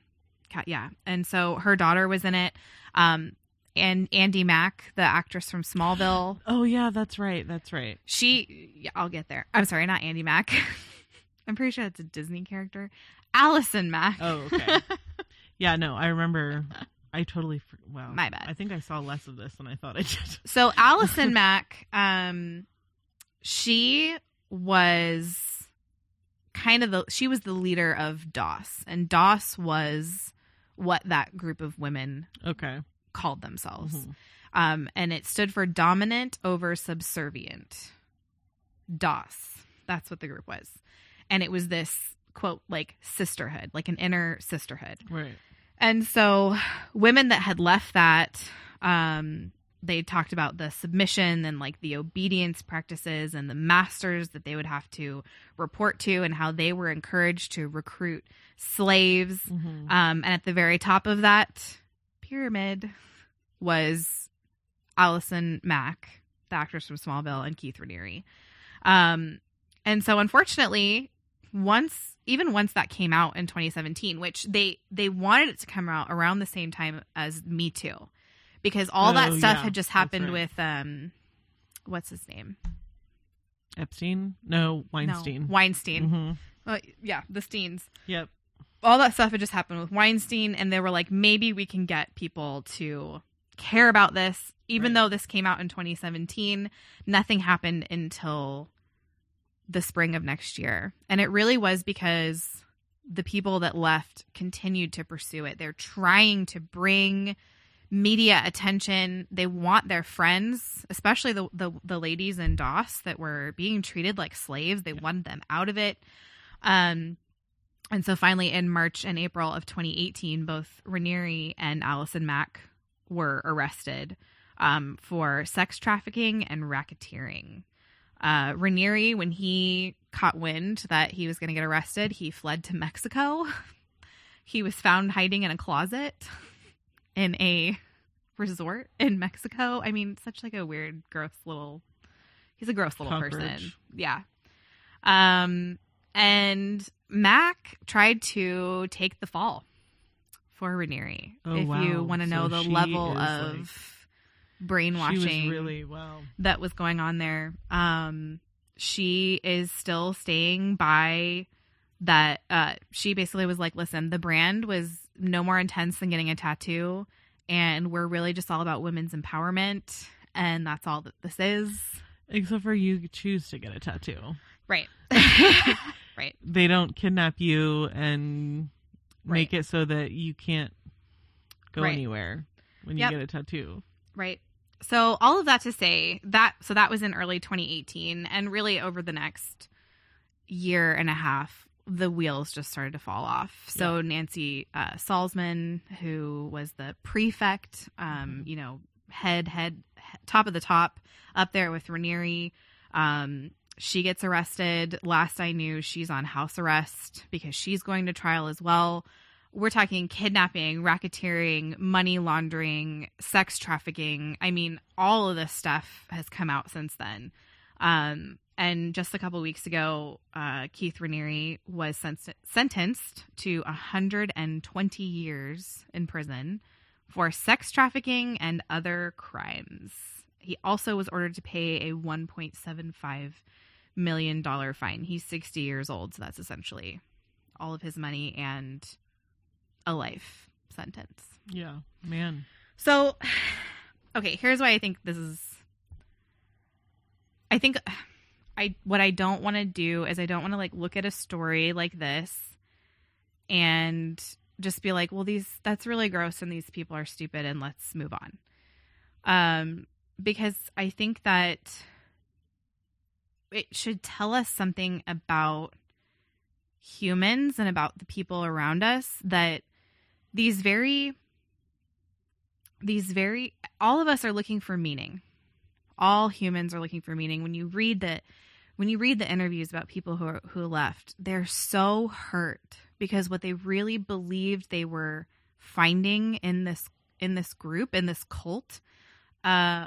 Yeah, and so her daughter was in it. Um, and Andy Mack, the actress from Smallville, [gasps] oh yeah, that's right. That's right. she. Yeah, I'll get there. I'm sorry, not Andy Mack. [laughs] I'm pretty sure it's a Disney character. Allison Mack. Oh okay. [laughs] yeah, no, I remember. I totally. Wow, My bad. I think I saw less of this than I thought I did. [laughs] So Allison Mack, um, she was kind of the she was the leader of DOS, and DOS was what that group of women Okay. called themselves. Mhm. Um, and it stood for dominant over subservient. DOS. That's what the group was. And it was this quote like sisterhood, like an inner sisterhood. Right. And so women that had left that, um, they talked about the submission and like the obedience practices and the masters that they would have to report to and how they were encouraged to recruit slaves. Mhm. Um, and at the very top of that pyramid was Allison Mack, the actress from Smallville, and Keith Raniere. Um, and so unfortunately, once even once that came out in 2017, which they they wanted it to come out around the same time as Me Too, because all that Oh, stuff yeah, had just happened right. with um, what's his name? Epstein? No, Weinstein. No, Weinstein. Mhm. Uh, yeah, the Steens. Yep. all that stuff had just happened with Weinstein, and they were like, maybe we can get people to care about this. Even Right. though this came out in 2017, nothing happened until the spring of next year. And it really was because the people that left continued to pursue it. They're trying to bring media attention. They want their friends, especially the the, the ladies in DOS that were being treated like slaves. They wanted them out of it. Um, and so finally, in March and April of 2018, both Raniere and Allison Mack were arrested um, for sex trafficking and racketeering. Uh, Raniere, when he caught wind that he was going to get arrested, he fled to Mexico. [laughs] he was found hiding in a closet [laughs] in a resort in Mexico. I mean, such like a weird, gross little. He's a gross little person. Yeah. Um, and Mack tried to take the fall for Raniere. Oh, if you want to know So the level of brainwashing She was really wow. that was going on there. Um, she is still staying by that. Uh, she basically was like, listen, the brand was no more intense than getting a tattoo. And we're really just all about women's empowerment. And that's all that this is. Except for you choose to get a tattoo. Right. [laughs] right. They don't kidnap you and make Right. it so that you can't go Right. anywhere when you Yep. get a tattoo. Right. So all of that to say that so that was in early 2018 and really over the next year and a half the wheels just started to fall off. So Nancy uh, Salzman who was the prefect um you know head head top of the top up there with Raniere um she gets arrested. Last I knew, she's on house arrest because she's going to trial as well. We're talking kidnapping, racketeering, money laundering, sex trafficking. I mean, all of this stuff has come out since then. Um, and just a couple weeks ago, uh, Keith Raniere was sen- sentenced to 120 years in prison for sex trafficking and other crimes. He also was ordered to pay a 1.75 million dollar fine. He's 60 years old, so that's essentially all of his money and a life sentence. Yeah, man. So, [sighs] okay, here's why I think this is I think [sighs] I what I don't want to do is I don't want to like look at a story like this and just be like, well, these that's really gross and these people are stupid and let's move on. Um, because I think that it should tell us something about humans and about the people around us that these very these very all of us are looking for meaning. All humans are looking for meaning. When you read the when you read the interviews about people who are, who left they're so hurt because what they really believed they were finding in this in this group in this cult uh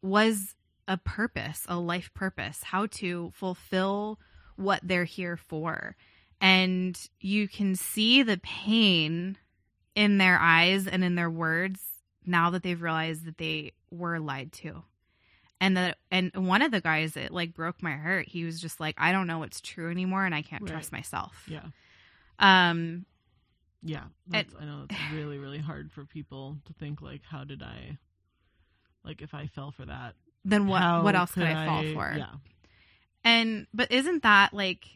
was a purpose a life purpose how to fulfill what they're here for. And you can see the pain in their eyes and in their words now that they've realized that they were lied to and that and one of the guys that like broke my heart he was just like i don't know what's true anymore and i can't Right. trust myself Yeah. um Yeah. That's, I know it's really, really hard for people to think like, how did I, like, if I fell for that, then what how what else could i fall for Yeah. And but isn't that like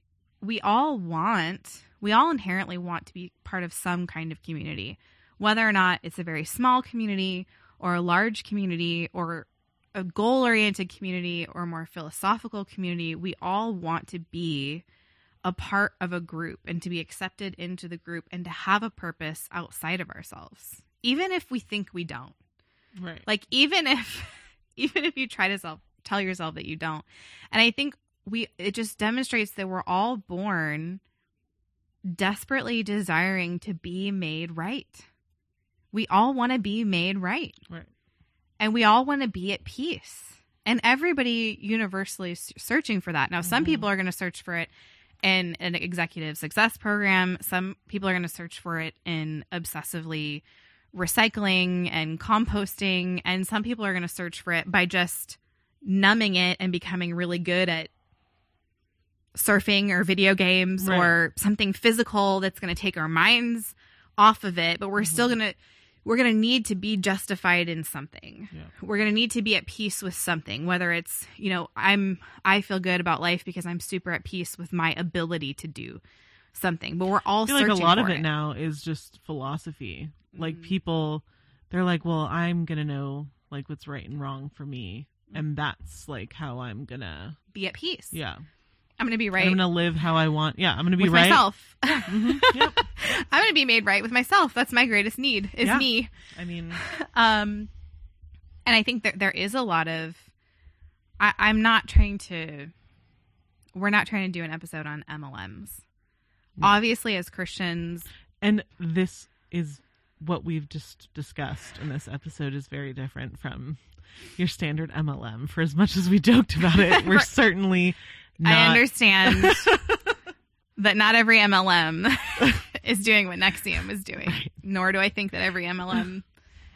we all want we all inherently want to be part of some kind of community, whether or not it's a very small community or a large community or a goal oriented community or a more philosophical community, we all want to be a part of a group and to be accepted into the group and to have a purpose outside of ourselves. Even if we think we don't. Right. Like even if [laughs] even if you try to self tell yourself that you don't. And I think we it just demonstrates that we're all born desperately desiring to be made right. We all want to be made right. Right. And we all want to be at peace. And everybody universally is searching for that. Now some Mhm. people are going to search for it in an executive success program. Some people are going to search for it in obsessively recycling and composting. And some people are going to search for it by just numbing it and becoming really good at surfing or video games Right. or something physical that's going to take our minds off of it. But we're still going to, we're going to need to be justified in something Yeah. we're going to need to be at peace with something whether it's you know i'm i feel good about life because i'm super at peace with my ability to do something but we're all I feel like a lot of for it now is just philosophy. Like Mhm. people, they're like, well, I'm gonna know like what's right and wrong for me, and that's like how I'm gonna, be at peace yeah, i'm going to be right I'm gonna live how I want. Yeah, I'm gonna be with right. myself [laughs] Mhm. Yep. [laughs] i'm going to be made right with myself that's my greatest need is Yeah. me I mean, [laughs] um and i think that there is a lot of I, i'm not trying to we're not trying to do an episode on mlms No. obviously as christians and this is what we've just discussed in this episode is very different from your standard MLM. For as much as we joked about it, we're certainly not. I understand [laughs] that not every MLM [laughs] is doing what NXIVM is doing, Right. nor do I think that every MLM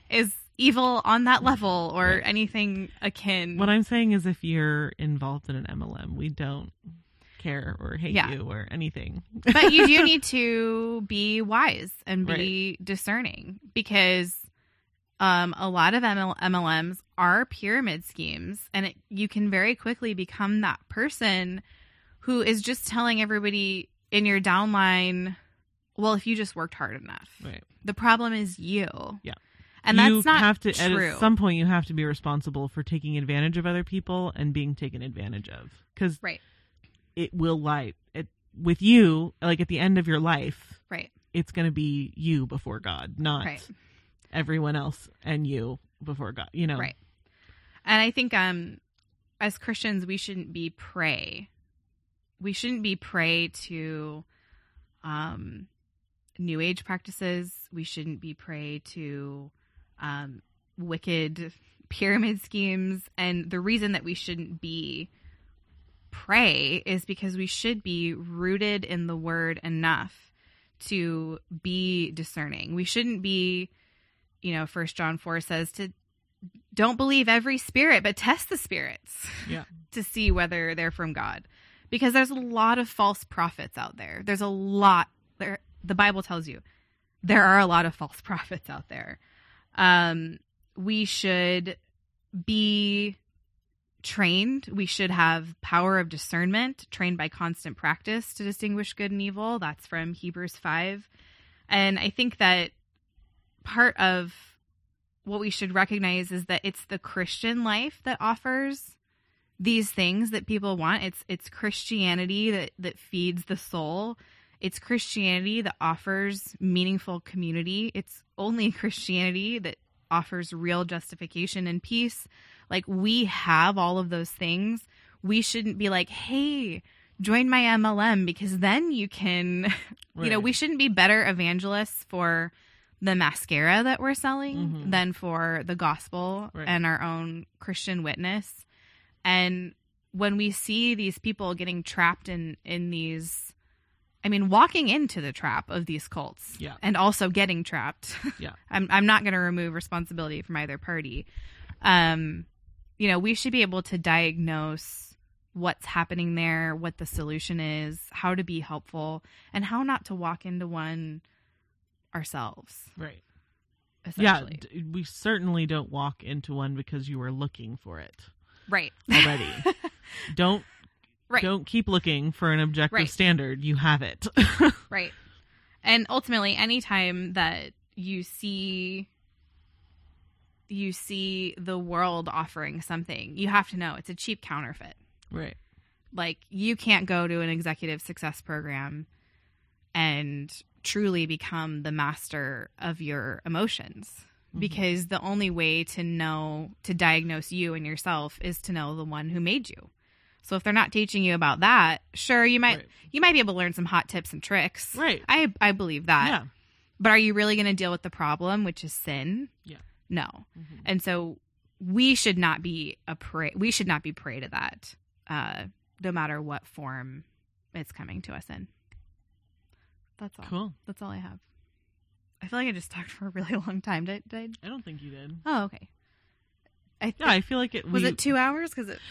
is evil on that level or Right. anything akin. What I'm saying is, if you're involved in an MLM, we don't care or hate Yeah. you or anything. but you do [laughs] need to be wise and be discerning because um, a lot of ML- MLMs are pyramid schemes, and it, you can very quickly become that person who is just telling everybody in your downline, "Well, if you just worked hard enough." Right. The problem is you. Yeah. and you that's not have to true. at some point you have to be responsible for taking advantage of other people and being taken advantage of because Right. it will lie it with you like at the end of your life right, it's going to be you before god not right. everyone else and you before god you know Right. And I think um as Christians we shouldn't be prey. We shouldn't be prey to um new age practices. We shouldn't be prey to um wicked pyramid schemes and the reason that we shouldn't be prey is because we should be rooted in the word enough to be discerning. We shouldn't be you know, first John 4 says to don't believe every spirit, but test the spirits Yeah. [laughs] to see whether they're from God. Because there's a lot of false prophets out there. There's a lot there the Bible tells you there are a lot of false [laughs] prophets out there. Um we should be trained. We should have power of discernment, trained by constant practice to distinguish good and evil. That's from Hebrews 5. And I think that part of what we should recognize is that it's the Christian life that offers these things that people want. It's it's Christianity that that feeds the soul. It's Christianity that offers meaningful community. It's only [laughs] Christianity that offers real justification and peace. Like we have all of those things. We shouldn't be like, "Hey, join my MLM because then you can [laughs] you know, we shouldn't be better evangelists for the mascara that we're selling Mhm. than for the gospel Right. and our own Christian witness. And when we see these people getting trapped in in these I mean walking into the trap of these cults Yeah. and also getting trapped. Yeah. [laughs] I'm I'm not going to remove responsibility from either party. Um you know, we should be able to diagnose what's happening there, what the solution is, how to be helpful, and how not to walk into one ourselves. Right. Yeah, d- we certainly don't walk into one because you were looking for it right. already. [laughs] don't Right. don't keep looking for an objective Right. standard. You have it. [laughs] Right. And ultimately anytime that you see you see the world offering something, you have to know it's a cheap counterfeit. right. Like you can't go to an executive success program and truly become the master of your emotions because the only way to know to diagnose you and yourself is to know the one who made you. So if they're not teaching you about that, sure you might Right. you might be able to learn some hot tips and tricks. Right. I I believe that. Yeah. But are you really going to deal with the problem, which is sin? Yeah. No. Mhm. And so we should not be a prey. We should not be prey to that, uh, no matter what form it's coming to us in. That's all. Cool. That's all I have. I feel like I just talked [laughs] for a really long time. Did, did I? I don't think you did. Oh, okay. I Yeah, I feel like it was we- it two hours? Because it. [laughs] [laughs]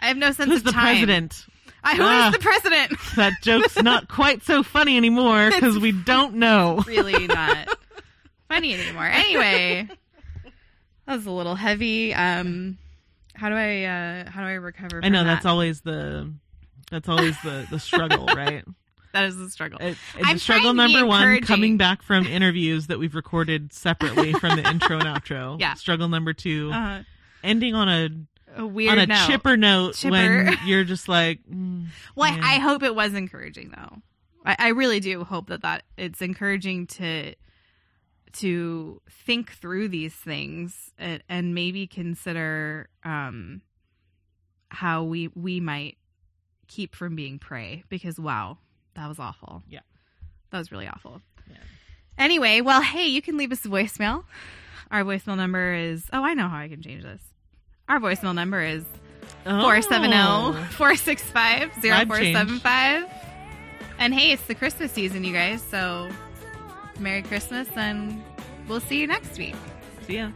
I have no sense Who's of the time. president? I, who is Ah. the president? That joke's not quite so funny anymore because we don't know. really not funny anymore. Anyway, that was a little heavy. Um, how do I uh, how do I recover? I know that? that's always the that's always the the struggle, right? That is the struggle. It, I'm it's struggle trying to be number one coming back from interviews that we've recorded separately from the intro and outro. [laughs] Yeah. Struggle number two, Uh, ending on a a weird on a note. chipper note Chipper. when [laughs] you're just like, mm, Well, I hope it was encouraging though. I, I really do hope that that it's encouraging to to think through these things and, and maybe consider um how we we might keep from being prey because wow that was awful Yeah. that was really awful Yeah. anyway well hey you can leave us a voicemail our voicemail number is oh i know how i can change this our voicemail number is oh. 470-465-0475. And hey, it's the Christmas season, you guys. So Merry Christmas and we'll see you next week. See ya.